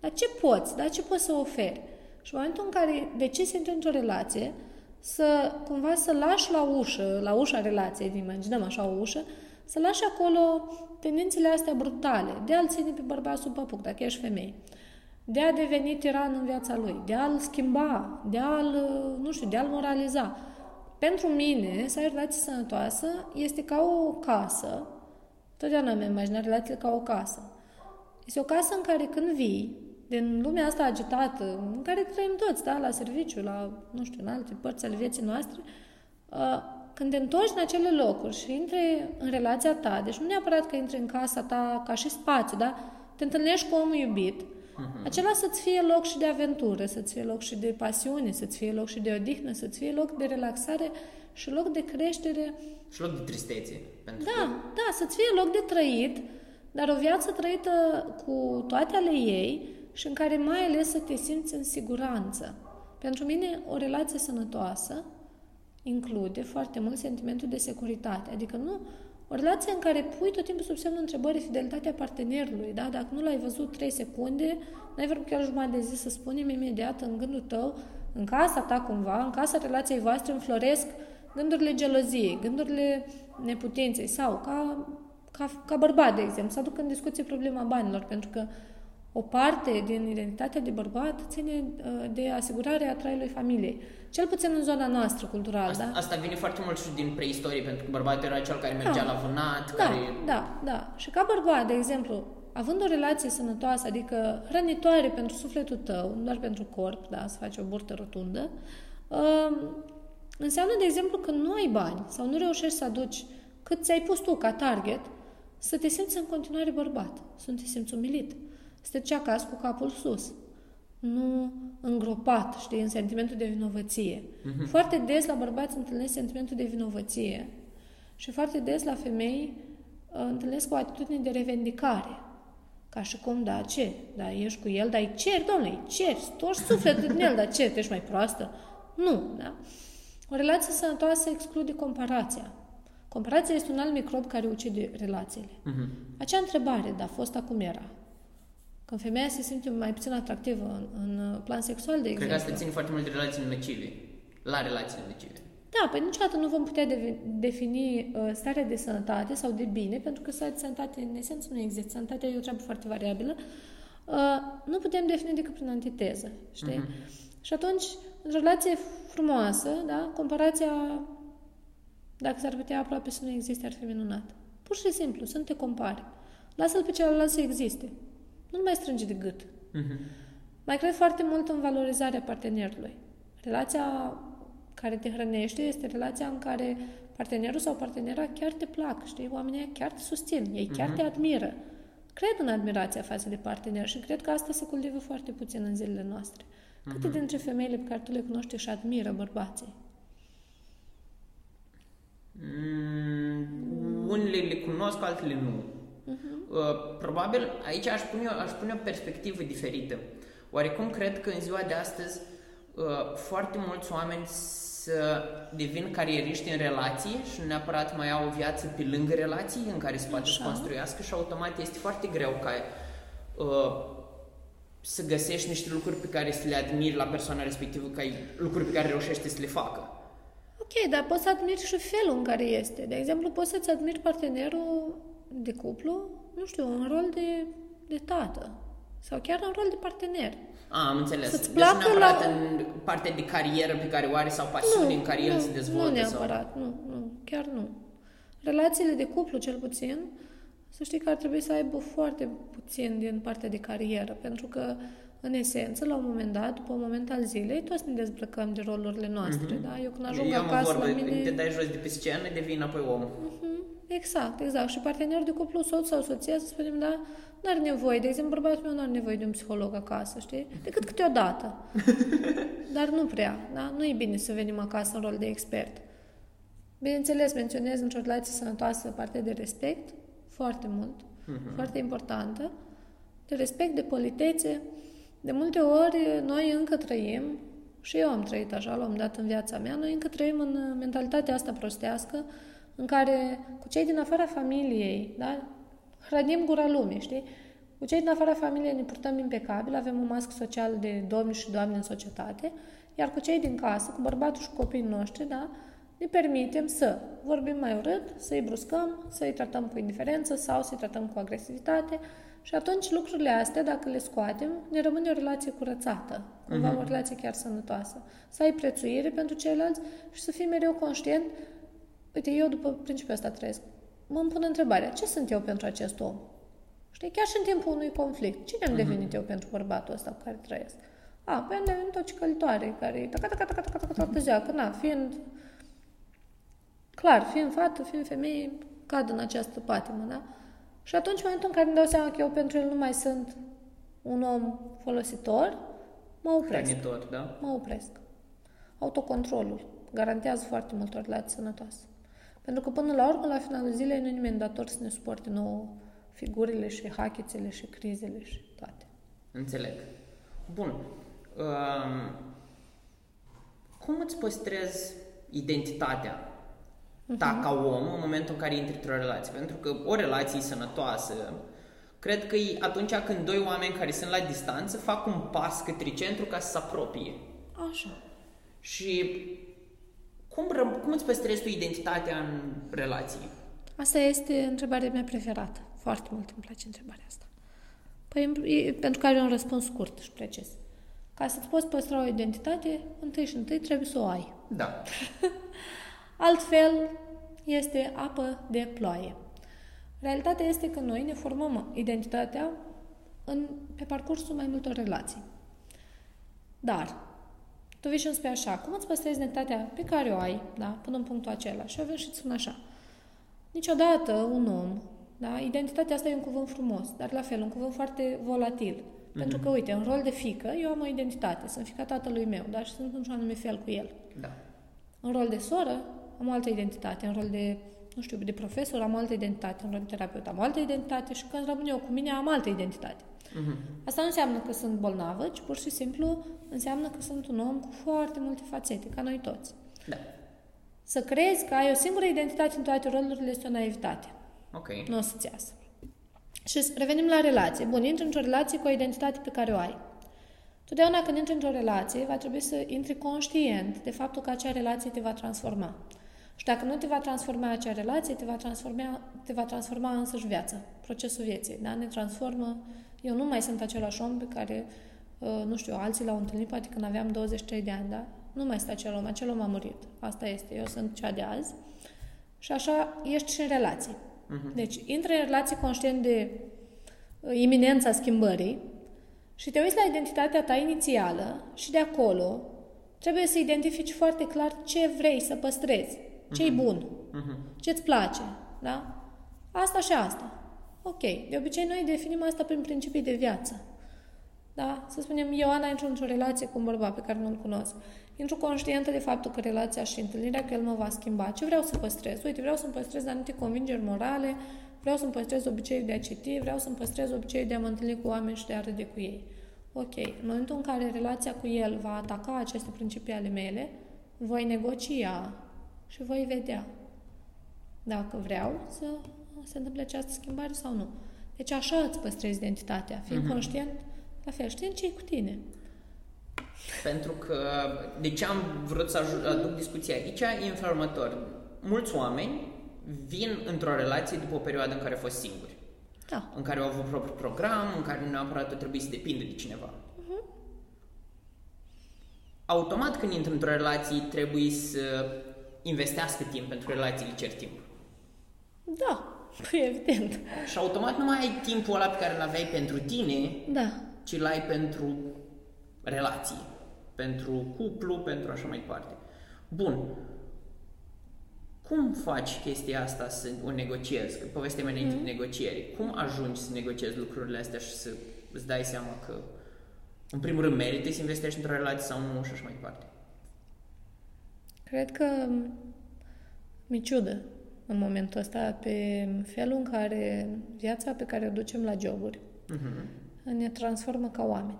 dar ce poți, da? ce poți să oferi. Și în momentul în care decizi să intri într-o relație, să cumva să lași la ușă, la ușa relației, ne imaginăm așa o ușă, să lași acolo tendințele astea brutale, de a-l ține pe bărbat sub păpuc, dacă ești femeie, de a deveni tiran în viața lui, de a-l schimba, de a-l, nu știu, de a-l moraliza. Pentru mine, să ai o relație sănătoasă este ca o casă, totdeauna mi-am imaginat relațiile ca o casă. Este o casă în care când vii, din lumea asta agitată, în care trăim toți, da, la serviciu, la, nu știu, în alte părți ale vieții noastre, uh, când te întorci în acele locuri și intri în relația ta, deci nu neapărat că intri în casa ta ca și spațiu, da? Te întâlnești cu omul iubit, acela să-ți fie loc și de aventură, să-ți fie loc și de pasiune, să-ți fie loc și de odihnă, să-ți fie loc de relaxare și loc de creștere Și loc de tristețe. Pentru da, da, să-ți fie loc de trăit, dar o viață trăită cu toate ale ei și în care mai ales să te simți în siguranță. Pentru mine, o relație sănătoasă include foarte mult sentimentul de securitate. Adică nu o relație în care pui tot timpul sub semnul întrebării fidelitatea partenerului, da? Dacă nu l-ai văzut 3 secunde, n-ai vrut chiar jumătate de zi să spunem imediat în gândul tău, în casa ta cumva, în casa relației voastre înfloresc gândurile geloziei, gândurile neputinței sau ca, ca, ca bărbat, de exemplu, să aduc în discuție problema banilor, pentru că o parte din identitatea de bărbat ține uh, de asigurarea traiului familiei. Cel puțin în zona noastră culturală, Asta, da? asta vine foarte mult și din preistorie, pentru că bărbatul era cel care mergea Da. la vânat, Da, care... da, da. Și ca bărbat, de exemplu, având o relație sănătoasă, adică hrănitoare pentru sufletul tău, nu doar pentru corp, da, să faci o burtă rotundă, um, înseamnă, de exemplu, că nu ai bani sau nu reușești să aduci cât ți-ai pus tu ca target, să te simți în continuare bărbat, să nu te simți umilit, să te duci acasă cu capul sus, nu îngropat, știi, în sentimentul de vinovăție. Foarte des la bărbați întâlnesc sentimentul de vinovăție și foarte des la femei uh, întâlnesc o atitudine de revendicare. Ca și cum, da, ce? Da, ești cu el, dar îi ceri, domnule, îi ceri, storci sufletul din el, dar ce, tu ești mai proastă? Nu, da? O relație sănătoasă exclude comparația. Comparația este un alt microb care ucide relațiile. Mhm. Acea întrebare, da, fost acum era. Când femeia se simte mai puțin atractivă în, în plan sexual, de Cred că exemplu. asta ține foarte mult de relațiile nocive. La relațiile nocive. Da, păi niciodată nu vom putea de- defini uh, starea de sănătate sau de bine, pentru că starea de sănătate, în esență, nu există. Sănătatea e o treabă foarte variabilă. Uh, nu putem defini decât prin antiteză, știi? Uh-huh. Și atunci, în relație frumoasă, da, comparația, dacă s-ar putea aproape să nu existe, ar fi minunat. Pur și simplu, să nu te compari. Lasă-l pe celălalt să existe. Nu mai strânge de gât. Mhm. Mai cred foarte mult în valorizarea partenerului. Relația care te hrănește este relația în care partenerul sau partenera chiar te plac, știi? Oamenii ăia chiar te susțin, ei chiar te admiră. Cred în admirația față de partener și cred că asta se cultivă foarte puțin în zilele noastre. Câte dintre femeile pe care tu le cunoști și admiră bărbații? Mm, unele le cunosc, altele nu. Uh, probabil aici aș pune, aș pune o perspectivă diferită. Oarecum cred că în ziua de astăzi uh, foarte mulți oameni să devin carieriști în relații și nu neapărat mai au o viață pe lângă relații în care se poate să Așa. construiască și automat este foarte greu ca uh, să găsești niște lucruri pe care să le admiri la persoana respectivă, ca lucruri pe care reușește să le facă. Ok, dar poți să admiri și felul în care este. De exemplu, poți să-ți admiri partenerul de cuplu, nu știu, în rol de, de tată sau chiar în rol de partener. A, am înțeles. Să-ți deci placă nu neapărat la- în partea de carieră pe care o are sau pasiune în care el nu, se dezvoltă. Nu sau... neapărat, nu, nu, chiar nu. Relațiile de cuplu, cel puțin, să știi că ar trebui să aibă foarte puțin din partea de carieră, pentru că, în esență, la un moment dat, după un moment al zilei, toți ne dezbrăcăm de rolurile noastre, da? Eu când ajung Eu am o acasă vorbă, la mine... te dai jos de pe scenă, devii înapoi om. Mhm, Exact, exact. Și partenerul de cuplu, soț sau soția, să spunem, da, nu are nevoie. De exemplu, bărbatul meu nu are nevoie de un psiholog acasă, știi? Decât câteodată. Dar nu prea, da? Nu e bine să venim acasă în rol de expert. Bineînțeles, menționez într-o relație sănătoasă partea de respect, foarte mult, foarte importantă, de respect, de politețe. De multe ori, noi încă trăim, și eu am trăit așa la un moment dat în viața mea, noi încă trăim în uh, mentalitatea asta prostească, în care cu cei din afara familiei, da? hrănim gura lumii, știi? Cu cei din afara familiei ne purtăm impecabil, avem un masc social de domni și doamne în societate, iar cu cei din casă, cu bărbatul și cu copiii noștri, da? ne permitem să vorbim mai urât, să-i bruscăm, să-i tratăm cu indiferență sau să-i tratăm cu agresivitate și atunci lucrurile astea, dacă le scoatem, ne rămâne o relație curățată, cumva o relație chiar sănătoasă. Să ai prețuire pentru ceilalți și să fii mereu conștient Uite, eu după principiul ăsta trăiesc. Mă îmi pun întrebarea, ce sunt eu pentru acest om? Știi, chiar și în timpul unui conflict. Cine am devenit eu pentru bărbatul ăsta cu care trăiesc? A, păi am devenit o cicălitoare care e taca, taca, taca, taca, taca, toată ziua, că na, fiind clar, fiind fată, fiind femeie, cad în această patimă, da? Și atunci, în momentul în care îmi dau seama că eu pentru el nu mai sunt un om folositor, mă opresc. Hrănitor, da? Mă opresc. Autocontrolul garantează foarte mult o relație sănătoasă. Pentru că până la urmă, la finalul zilei, nu e nimeni dator să ne suporte nouă figurile și hachețele și crizele și toate. Înțeleg. Bun. Um, cum îți păstrezi identitatea ta ca om în momentul în care intri într-o relație? Pentru că o relație sănătoasă, cred că e atunci când doi oameni care sunt la distanță fac un pas către centru ca să se apropie. Așa. Și cum, ră- cum îți păstrezi tu identitatea în relație? Asta este întrebarea mea preferată. Foarte mult îmi place întrebarea asta. Păi, e- pentru că are un răspuns scurt și precis. Ca să-ți poți păstra o identitate, întâi și întâi trebuie să o ai. Da. Altfel, este apă de ploaie. Realitatea este că noi ne formăm identitatea în, pe parcursul mai multor relații. Dar, tu vii și îmi spui așa, cum îți păstrezi identitatea pe care o ai, da, până în punctul acela? Și eu vin și îți spun așa, niciodată un om, da, identitatea asta e un cuvânt frumos, dar la fel, un cuvânt foarte volatil. Pentru că, uite, în rol de fică, eu am o identitate, sunt fica tatălui meu, da, și sunt într-un anume fel cu el. Da. În rol de soră am o altă identitate, în rol de, nu știu, de profesor am o altă identitate, în rol de terapeut am o altă identitate și când rămân eu cu mine am altă identitate. Mhm. Asta nu înseamnă că sunt bolnavă, ci pur și simplu înseamnă că sunt un om cu foarte multe fațete, ca noi toți. Da. Să crezi că ai o singură identitate în toate rolurile este o naivitate. Ok. Nu o să-ți iasă. Și să revenim la relație. Bun, intri într-o relație cu o identitate pe care o ai. Totdeauna când intri într-o relație, va trebui să intri conștient de faptul că acea relație te va transforma. Și dacă nu te va transforma acea relație, te va transforma, te va transforma însăși viața, procesul vieții. Da? Ne transformă. Eu nu mai sunt același om pe care, uh, nu știu, alții l-au întâlnit poate când aveam 23 de ani, da? Nu mai este acel om, acel om a murit. Asta este, eu sunt cea de azi. Și așa ești și în relații. Uh-huh. Deci, intri în relații conștient de uh, iminența schimbării și te uiți la identitatea ta inițială și de acolo trebuie să identifici foarte clar ce vrei să păstrezi, ce-i uh-huh. bun, uh-huh. ce-ți place, da? Asta și asta. Ok. De obicei, noi definim asta prin principii de viață. Da? Să spunem, eu, Ana, intru într-o relație cu un bărbat pe care nu-l cunosc. Intru conștientă de faptul că relația și întâlnirea cu el mă va schimba. Ce vreau să păstrez? Uite, vreau să-mi păstrez anumite convingeri morale, vreau să-mi păstrez obiceiul de a citi, vreau să-mi păstrez obiceiul de a mă întâlni cu oameni și de a râde cu ei. Ok, în momentul în care relația cu el va ataca aceste principii ale mele, voi negocia și voi vedea dacă vreau să se întâmple această schimbare sau nu. Deci așa îți păstrezi identitatea, fiind uh-huh. conștient, la fel, știind ce cu tine. Pentru că, de ce am vrut să aduc discuția aici, e în felul următor. Mulți oameni vin într-o relație după o perioadă în care au fost singuri. Da. În care au avut propriul program, în care nu neapărat trebuie să depindă de cineva. Uh-huh. Automat când intră într-o relație trebuie să investească timp pentru relații cer timp. Da, păi evident. Și automat nu mai ai timpul ăla pe care îl aveai pentru tine, da. ci l-ai pentru relații, pentru cuplu, pentru așa mai departe. Bun. Cum faci chestia asta să o negociezi? Că povestea mea înainte mm. de negocieri. Cum ajungi să negociezi lucrurile astea și să îți dai seama că în primul rând merită să investești într-o relație sau nu și așa mai departe? Cred că mi ciudă în momentul ăsta pe felul în care viața pe care o ducem la joburi uh-huh. ne transformă ca oameni.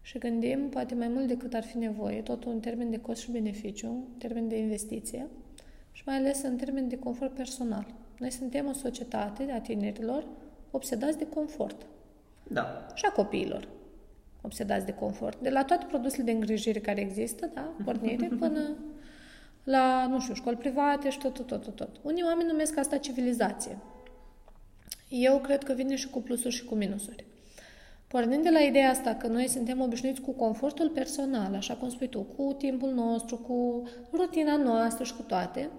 Și gândim, poate mai mult decât ar fi nevoie, totul în termen de cost și beneficiu, în termen de investiție și mai ales în termen de confort personal. Noi suntem o societate a tinerilor obsedați de confort. Da. Și a copiilor obsedați de confort. De la toate produsele de îngrijire care există, da, pornire, până la, nu știu, școli private și tot, tot, tot, tot, tot. Unii oameni numesc asta civilizație. Eu cred că vine și cu plusuri și cu minusuri. Pornind de la ideea asta că noi suntem obișnuiți cu confortul personal, așa cum spui tu, cu timpul nostru, cu rutina noastră și cu toate,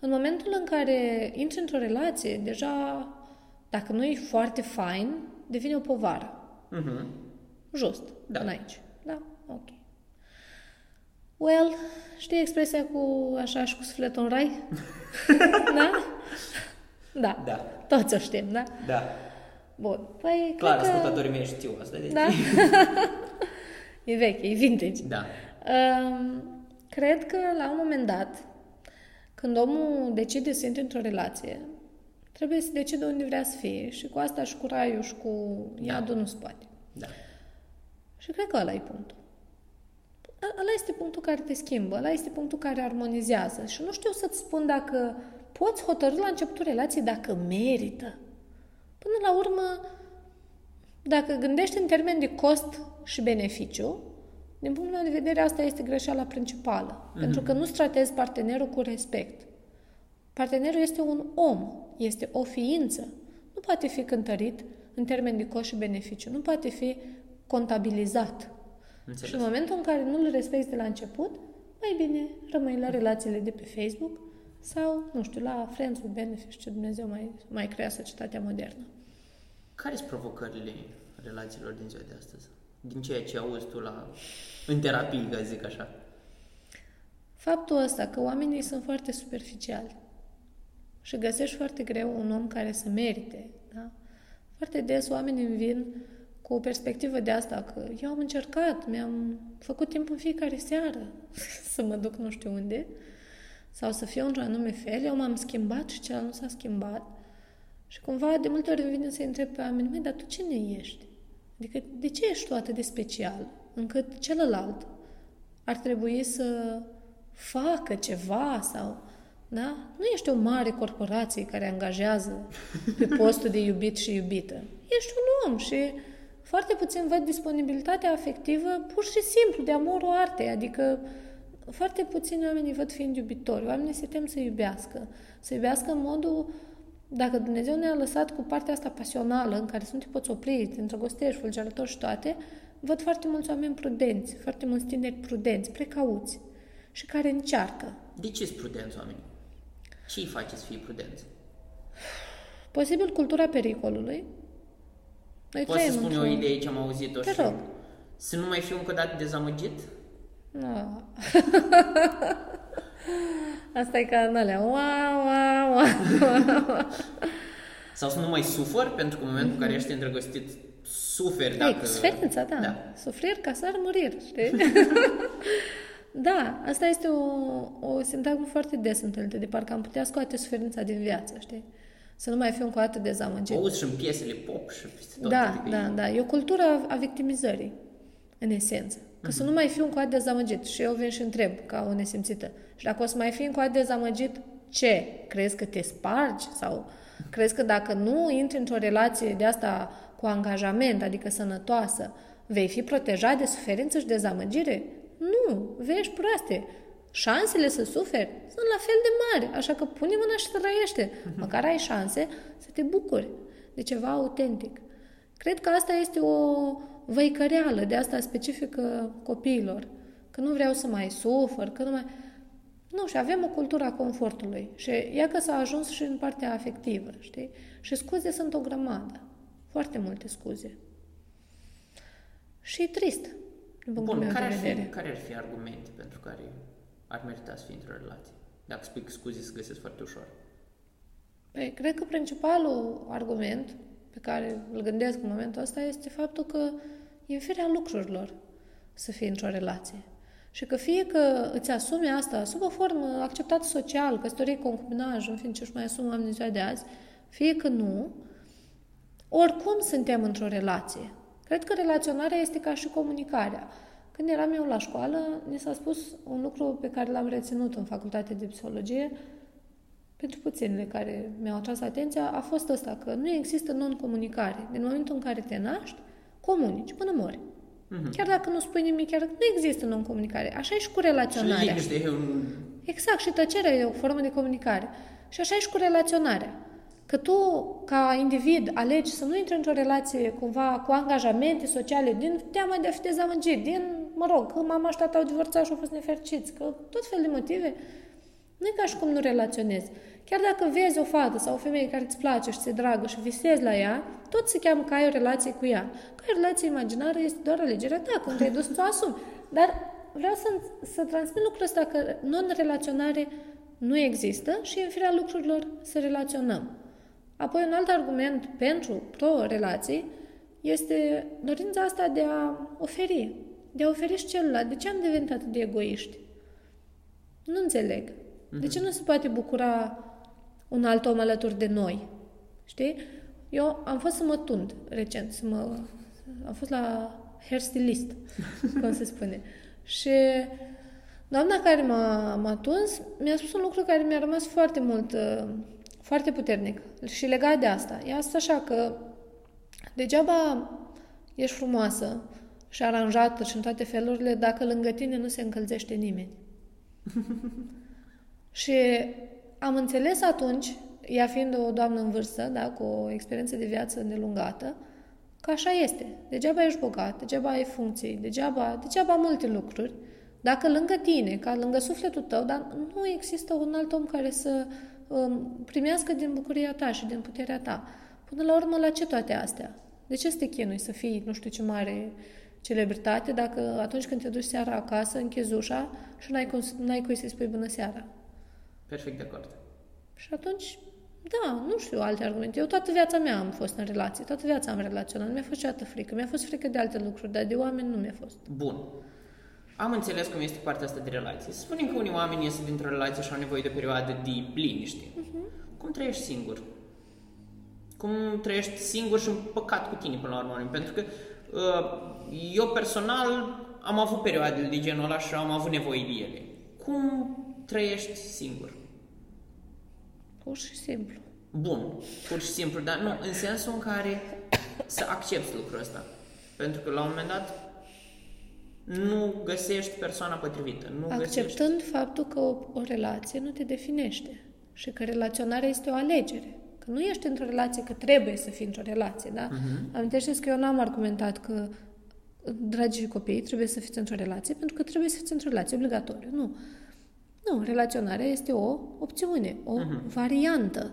în momentul în care intri într-o relație, deja, dacă nu e foarte fain, devine o povară. Uh-huh. Just, da. până aici. Da? Ok. Well, știi expresia cu așa și cu sufletul în rai? da? Da. Da. Toți o știm, da? Da. Bun. Păi, Clar, cred că... ascultătorii mei știu asta. Deci... Da? e veche, e vintage. Da. Um, cred că la un moment dat, când omul decide să intre într-o relație, trebuie să decide unde vrea să fie și cu asta și cu raiul și cu da. iadul da. nu se poate. Da. Și cred că ăla e punctul. Ăla este punctul care te schimbă, ăla este punctul care armonizează. Și nu știu să-ți spun dacă poți hotărâ la începutul relației dacă merită. Până la urmă, dacă gândești în termen de cost și beneficiu, din punctul meu de vedere, asta este greșeala principală. Mm-hmm. Pentru că nu tratezi partenerul cu respect. Partenerul este un om, este o ființă. Nu poate fi cântărit în termen de cost și beneficiu. Nu poate fi contabilizat. Înțeles. Și în momentul în care nu-l respecti de la început, mai bine rămâi la relațiile de pe Facebook sau, nu știu, la Friends with Benefits, ce Dumnezeu mai, mai crea societatea modernă. Care sunt provocările relațiilor din ziua de astăzi? Din ceea ce auzi tu la, în terapie, ca zic așa. Faptul ăsta că oamenii sunt foarte superficiali și găsești foarte greu un om care să merite. Da? Foarte des oamenii vin cu o perspectivă de asta, că eu am încercat, mi-am făcut timp în fiecare seară să mă duc nu știu unde, sau să fiu într-un anume fel, eu m-am schimbat și celălalt nu s-a schimbat. Și cumva de multe ori vine să întreb pe oameni, mai, dar tu cine ești? Adică de ce ești tu atât de special încât celălalt ar trebui să facă ceva sau... Da? Nu ești o mare corporație care angajează pe postul de iubit și iubită. Ești un om și foarte puțin văd disponibilitatea afectivă pur și simplu de amorul artei, adică foarte puțini oamenii văd fiind iubitori. Oamenii se tem să iubească. Să iubească în modul dacă Dumnezeu ne-a lăsat cu partea asta pasională, în care să nu te poți opri, te îndrăgostești, fulgerător și toate, văd foarte mulți oameni prudenți, foarte mulți tineri prudenți, precauți și care încearcă. De ce sunt prudenți oamenii? Ce îi face să fie prudenți? Posibil cultura pericolului. Noi Poți să trăim spun eu o într-un- idee ce am auzit-o Te și... rog. Să nu mai fiu încă o dată dezamăgit? Nu. Asta e ca în alea. Wow, wow, wow. Sau să nu mai sufăr, pentru că în momentul în care ești îndrăgostit, suferi dacă... Ei, suferința, da. da. da. Sufrir ca să măriri, știi? da, asta este o, o sintagmă foarte des întâlnită, de parcă am putea scoate suferința din viață, știi? Să nu mai fiu încă o dată dezamăgit. O auzi și în piesele pop și peste tot. Da, adică e- da, da. E o cultură a- a victimizării, în esență. Că să nu mai fiu încă o dată dezamăgit. Și eu vin și întreb, ca o nesimțită. Și dacă o să mai fii încă o dată dezamăgit, ce? Crezi că te spargi? Sau crezi că dacă nu intri într-o relație de asta cu angajament, adică sănătoasă, vei fi protejat de suferință și dezamăgire? Nu, vei ești proaste. Șansele să suferi sunt la fel de mari, așa că pune mâna și trăiește. Măcar ai șanse să te bucuri de ceva autentic. Cred că asta este o văicăreală, de asta specifică copiilor. Că nu vreau să mai sufăr, că nu mai... Nu, și avem o cultură a confortului. Și ea că s-a ajuns și în partea afectivă, știi? Și scuze sunt o grămadă. Foarte multe scuze. Și e trist, din punctul Bun, meu care de ar, vedere. fi, care ar fi argumente pentru care ar merita să fie într-o relație? Dacă spui că scuze se găsesc foarte ușor. Păi, cred că principalul argument pe care îl gândesc în momentul ăsta este faptul că e în firea lucrurilor să fii într-o relație. Și că fie că îți asumi asta sub o formă acceptată social, căsătorie, concubinaj, în fin, ce își mai asumă oamenii în ziua de azi, fie că nu, oricum suntem într-o relație. Cred că relaționarea este ca și comunicarea. Când eram eu la școală, ni s-a spus un lucru pe care l-am reținut în facultate de psihologie, pentru puținele care mi-au atras atenția, a fost ăsta, că nu există non-comunicare. Din momentul în care te naști, comunici până mori. Mhm. Chiar dacă nu spui nimic, chiar dacă nu există non-comunicare. Așa e și cu Și relaționarea. liniște e un... Exact, și tăcerea e o formă de comunicare. Și așa e și cu relaționarea. Că tu, ca individ, alegi să nu intri într-o relație cumva cu angajamente sociale din teama de a fi dezamăgit, din, mă rog, că mama și tata au divorțat și au fost nefericiți, că tot fel de motive. Nu e ca și cum nu relaționezi. Chiar dacă vezi o fată sau o femeie care îți place și ți-e dragă și visezi la ea, tot se cheamă că ai o relație cu ea. Că ai o relație imaginară este doar alegerea ta, când te-ai dus să o asumi. Dar vreau să, să transmit lucrul ăsta că non-relaționare nu există și e în firea lucrurilor să relaționăm. Apoi un alt argument pentru pro-relații este dorința asta de a oferi, de a oferi și celălalt. De ce am devenit atât de egoiști? Nu înțeleg. De ce nu se poate bucura un alt om alături de noi? Știi? Eu am fost să mă tund recent, să mă... am fost la hairstylist, cum se spune. Și doamna care m-a, m-a tuns mi-a spus un lucru care mi-a rămas foarte mult, uh, foarte puternic și legat de asta. Ea a spus așa că degeaba ești frumoasă și aranjată și în toate felurile dacă lângă tine nu se încălzește nimeni. Și am înțeles atunci, ea fiind o doamnă în vârstă, da, cu o experiență de viață îndelungată, că așa este. Degeaba ești bogat, degeaba ai funcții, degeaba, degeaba multe lucruri, dacă lângă tine, ca lângă sufletul tău, dar nu există un alt om care să um, primească din bucuria ta și din puterea ta. Până la urmă, la ce toate astea? De ce să te chinui să fii nu știu ce mare celebritate dacă atunci când te duci seara acasă, închizi ușa și n-ai, cum, n-ai cui să-i spui bună seara? Perfect de acord. Și atunci, da, nu știu alte argumente. Eu toată viața mea am fost în relații, toată viața am relaționat. Nu mi-a fost niciodată frică. Mi-a fost frică de alte lucruri, dar de oameni nu mi-a fost. Bun. Am înțeles cum este partea asta de relație. Să spunem că unii oameni ies dintr-o relație și au nevoie de o perioadă de liniște. Uh-huh. Cum trăiești singur? Cum trăiești singur și împăcat cu tine până la urmă? Pentru că uh, eu personal am avut perioade de genul ăla și am avut nevoie de ele. Cum trăiești singur? Pur și simplu. Bun, pur și simplu, dar nu, în sensul în care să accepti lucrul ăsta. Pentru că la un moment dat nu găsești persoana potrivită. Nu găsești... Acceptând faptul că o, o relație nu te definește și că relaționarea este o alegere. Că nu ești într-o relație că trebuie să fii într-o relație, da? Uh-huh. Amintește-ți că eu n-am argumentat că dragii copii trebuie să fiți într-o relație pentru că trebuie să fiți într-o relație obligatoriu. Nu. Nu, relaționarea este o opțiune, o uh-huh. variantă.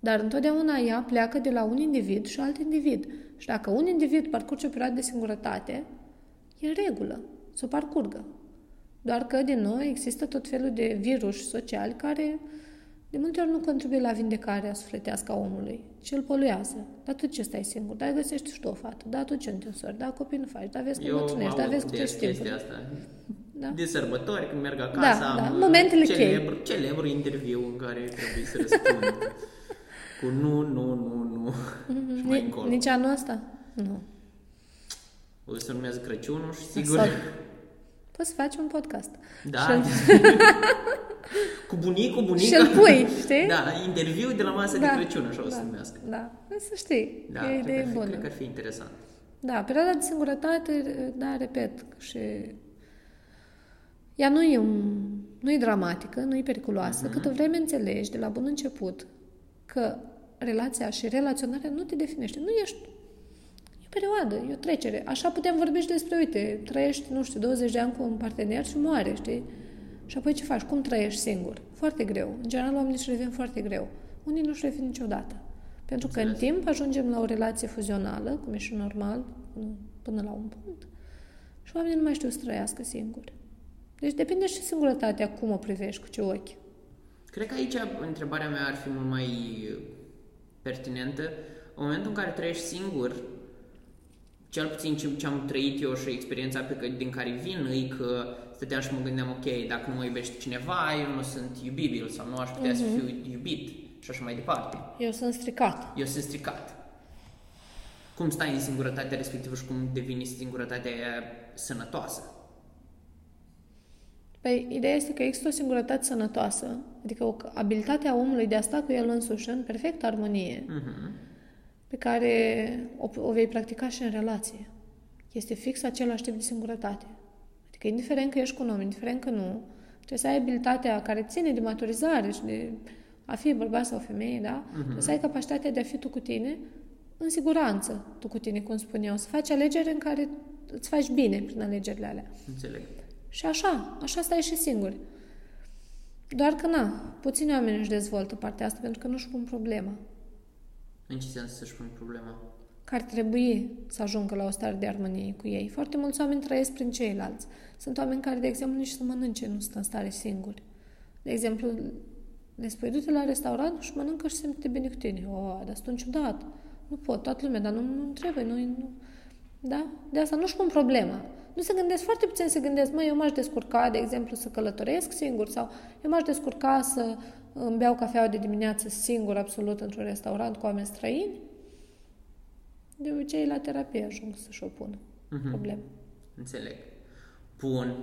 Dar întotdeauna ea pleacă de la un individ și alt individ. Și dacă un individ parcurge o perioadă de singurătate, e în regulă să o parcurgă. Doar că, din nou, există tot felul de virus sociali care de multe ori nu contribuie la vindecarea sufletească a omului, ci îl poluează. Dar tu ce stai singur? Dar găsești și tu o fată, dar tu ce nu te însori, dar copii nu faci, dar vezi cum bătrânești, dar vezi cum te timpul. asta. Da. De sărbători, când merg acasă, da, am da. Momentele celebru, celebru interviu în care trebuie să răspund cu nu, nu, nu, nu mm-hmm. și mai încolo. Nici anul ăsta? Nu. O să urmează Crăciunul și sigur... Sau... Poți să faci un podcast. Da. Și cu bunicul, bunica. Și-l pui, știi? Da, interviu de la masă da. de Crăciun, așa da. o să numească. Da, să știi, da, e idee fi, bună. Cred că ar fi interesant. Da, perioada de singurătate, da, repet, și ea nu e, un, nu e dramatică, nu e periculoasă, uh-huh. câtă vreme înțelegi de la bun început că relația și relaționarea nu te definește. Nu ești E o perioadă, e o trecere. Așa putem vorbi și despre, uite, trăiești, nu știu, 20 de ani cu un partener și moare, știi? Și apoi ce faci? Cum trăiești singur? Foarte greu. În general, oamenii își revin foarte greu. Unii nu își revin niciodată. Pentru că în timp ajungem la o relație fuzională, cum e și normal, până la un punct, și oamenii nu mai știu să trăiască singuri. Deci depinde și singurătatea, cum o privești, cu ce ochi. Cred că aici întrebarea mea ar fi mult mai pertinentă. În momentul în care trăiești singur, cel puțin ce, ce am trăit eu și experiența pe că, din care vin e că stăteam și mă gândeam, ok, dacă nu mă iubește cineva, eu nu sunt iubibil sau nu aș putea uh-huh. să fiu iubit și așa mai departe. Eu sunt stricat. Eu sunt stricat. Cum stai în singurătatea respectivă și cum devine singurătatea aia sănătoasă? Păi, ideea este că există o singurătate sănătoasă, adică o abilitatea omului de a sta cu el însuși în perfectă armonie, uh-huh. pe care o, o vei practica și în relație. Este fix același tip de singurătate. Adică, indiferent că ești cu un om, indiferent că nu, trebuie să ai abilitatea care ține de maturizare și de a fi bărbat sau femeie, da? Uh-huh. Trebuie să ai capacitatea de a fi tu cu tine în siguranță, tu cu tine, cum spun eu, să faci alegeri în care îți faci bine prin alegerile alea. Înțeleg. Și așa, așa stai și singur. Doar că, na, puțini oameni își dezvoltă partea asta pentru că nu își pun problema. În ce sens să-și pun problema? Că ar trebui să ajungă la o stare de armonie cu ei. Foarte mulți oameni trăiesc prin ceilalți. Sunt oameni care, de exemplu, nici să mănânce nu sunt în stare singuri. De exemplu, le spui, du-te la restaurant și mănâncă și simte bine cu tine. O, dar sunt ciudat. Nu pot, toată lumea, dar nu, nu trebuie, nu, nu. Da? De asta nu-și pun problema. Nu se gândesc, foarte puțin se gândesc, măi, eu m-aș descurca, de exemplu, să călătoresc singur sau eu m-aș descurca să îmi beau cafeaua de dimineață singur, absolut, într-un restaurant cu oameni străini. De obicei, la terapie ajung să-și opună uh-huh. probleme. Înțeleg. Bun.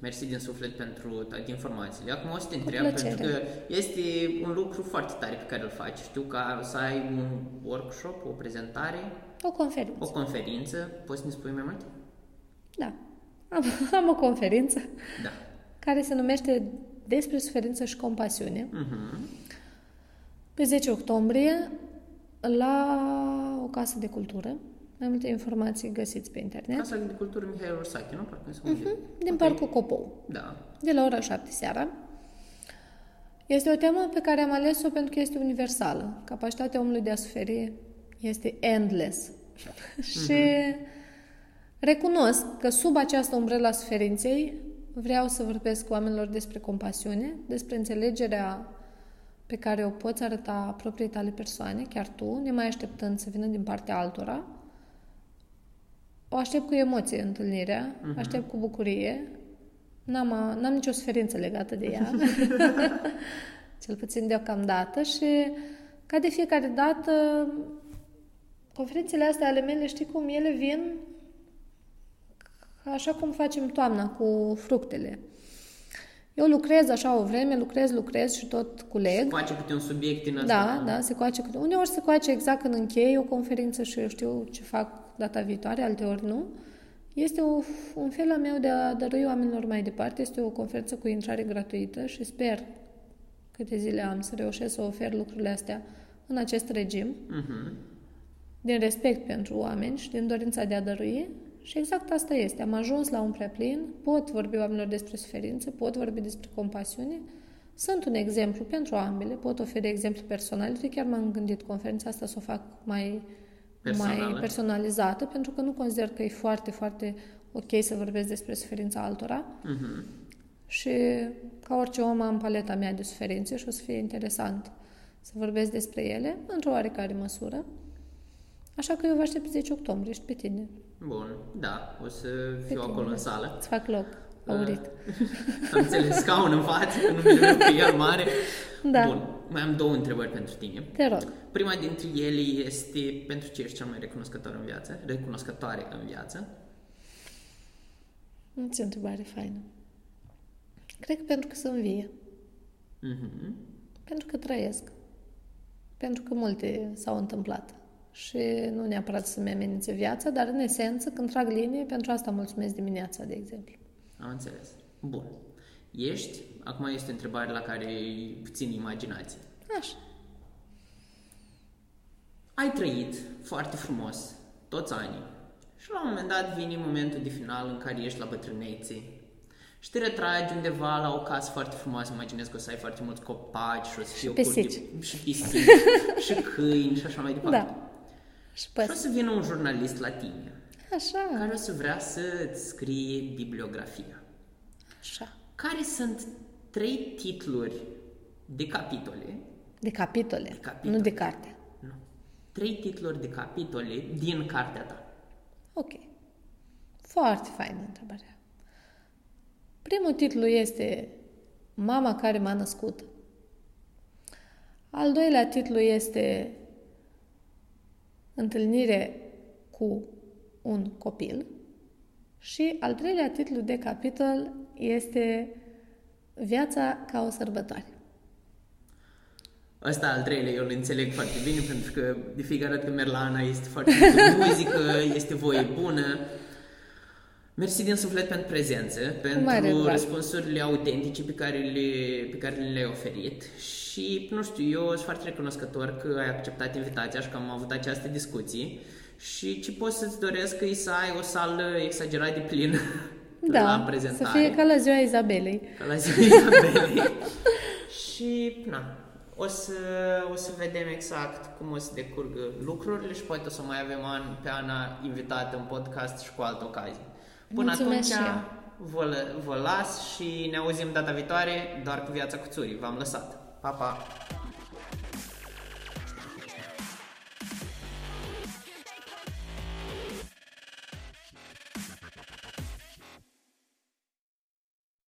Mersi din suflet pentru toate informațiile. Acum o să te întreb, pentru că este un lucru foarte tare pe care îl faci. Știu că să ai un workshop, o prezentare. O conferință. O conferință. Poți să ne spui mai mult? Da. Am, am o conferință da. care se numește Despre suferință și compasiune. Uh-huh. Pe 10 octombrie, la o casă de cultură. Mai multe informații găsiți pe internet. Casa de cultură Mihai Ursache, nu? Parcă uh-huh. Din okay. Parcul Copou. Da. De la ora 7 seara. Este o temă pe care am ales-o pentru că este universală. Capacitatea omului de a suferi este endless. Uh-huh. Și Recunosc că sub această umbrela suferinței vreau să vorbesc cu oamenilor despre compasiune, despre înțelegerea pe care o poți arăta propriei tale persoane, chiar tu, nemai așteptând să vină din partea altora. O aștept cu emoție întâlnirea, uh-huh. aștept cu bucurie. N-am, n-am nicio suferință legată de ea, cel puțin deocamdată și ca de fiecare dată conferințele astea ale mele, știi cum, ele vin Așa cum facem toamna cu fructele. Eu lucrez așa o vreme, lucrez, lucrez și tot culeg. Se coace câte un subiect din asta. Da, da, se coace câte... Uneori se coace exact când închei o conferință și eu știu ce fac data viitoare, alteori nu. Este o, un fel al meu de a dărui oamenilor mai departe. Este o conferință cu intrare gratuită și sper câte zile am să reușesc să ofer lucrurile astea în acest regim, Mhm. din respect pentru oameni și din dorința de a dărui. Și exact asta este. Am ajuns la un prea plin, pot vorbi oamenilor despre suferință, pot vorbi despre compasiune, sunt un exemplu pentru ambele, pot oferi exemple personale. Uite, chiar m-am gândit conferința asta să o fac mai, Personală. mai personalizată, pentru că nu consider că e foarte, foarte ok să vorbesc despre suferința altora. Mhm. Și ca orice om am paleta mea de suferințe și o să fie interesant să vorbesc despre ele, într-o oarecare măsură. Așa că eu vă aștept pe 10 octombrie și pe tine. Bun, da, o să Pe fiu tine, acolo da. în sală. Îți fac loc, aurit. Am înțeles, scaun în față, că nu mi pe el mare. Da. Bun, mai am două întrebări pentru tine. Te rog. Prima dintre ele este pentru ce ești cel mai recunoscător în viață, recunoscătoare în viață. Îți o întrebare faină. Cred că pentru că sunt vie. Mhm. Pentru că trăiesc. Pentru că multe s-au întâmplat. Și nu neapărat să-mi amenințe viața, dar în esență, când trag linie, pentru asta mulțumesc dimineața, de exemplu. Am înțeles. Bun. Ești, acum este o întrebare la care e puțin imaginație. Așa. Ai trăit foarte frumos toți anii și la un moment dat vine momentul de final în care ești la bătrânețe și te retragi undeva la o casă foarte frumoasă, imaginez că o să ai foarte mulți copaci și o să fie o pisici. curte, și pisici, și câini și așa mai departe. Da. Și Și o păs. să vină un jurnalist la tine Așa. care o să vrea să-ți scrie bibliografia. Așa. Care sunt trei titluri de capitole, De capitole, capitole. nu de carte. nu, trei titluri de capitole din cartea ta. Ok. Foarte faină întrebarea. Primul titlu este Mama care m-a născut. Al doilea titlu este Întâlnire cu un copil. Și al treilea titlu de capitol este Viața ca o sărbătoare. Ăsta al treilea eu îl înțeleg foarte bine pentru că de fiecare dată când merg la Ana este foarte multă muzică, este voie bună. Mersi din suflet pentru prezență, mare pentru drag. răspunsurile autentice pe care, le, pe care le-ai oferit și, nu știu, eu sunt foarte recunoscător că ai acceptat invitația și că am avut această discuție și ce pot să-ți doresc e să ai o sală exagerat de plină la Da, să prezentare. fie ca la ziua Izabelei. Ca la ziua Izabelei. și, na, o să, o să vedem exact cum o să decurgă lucrurile și poate o să mai avem an, pe Ana invitată în podcast și cu altă ocazie. Până Mulțumesc atunci, și eu. vă, lă- vă las și ne auzim data viitoare doar cu viața cu țurii. V-am lăsat. Pa, pa!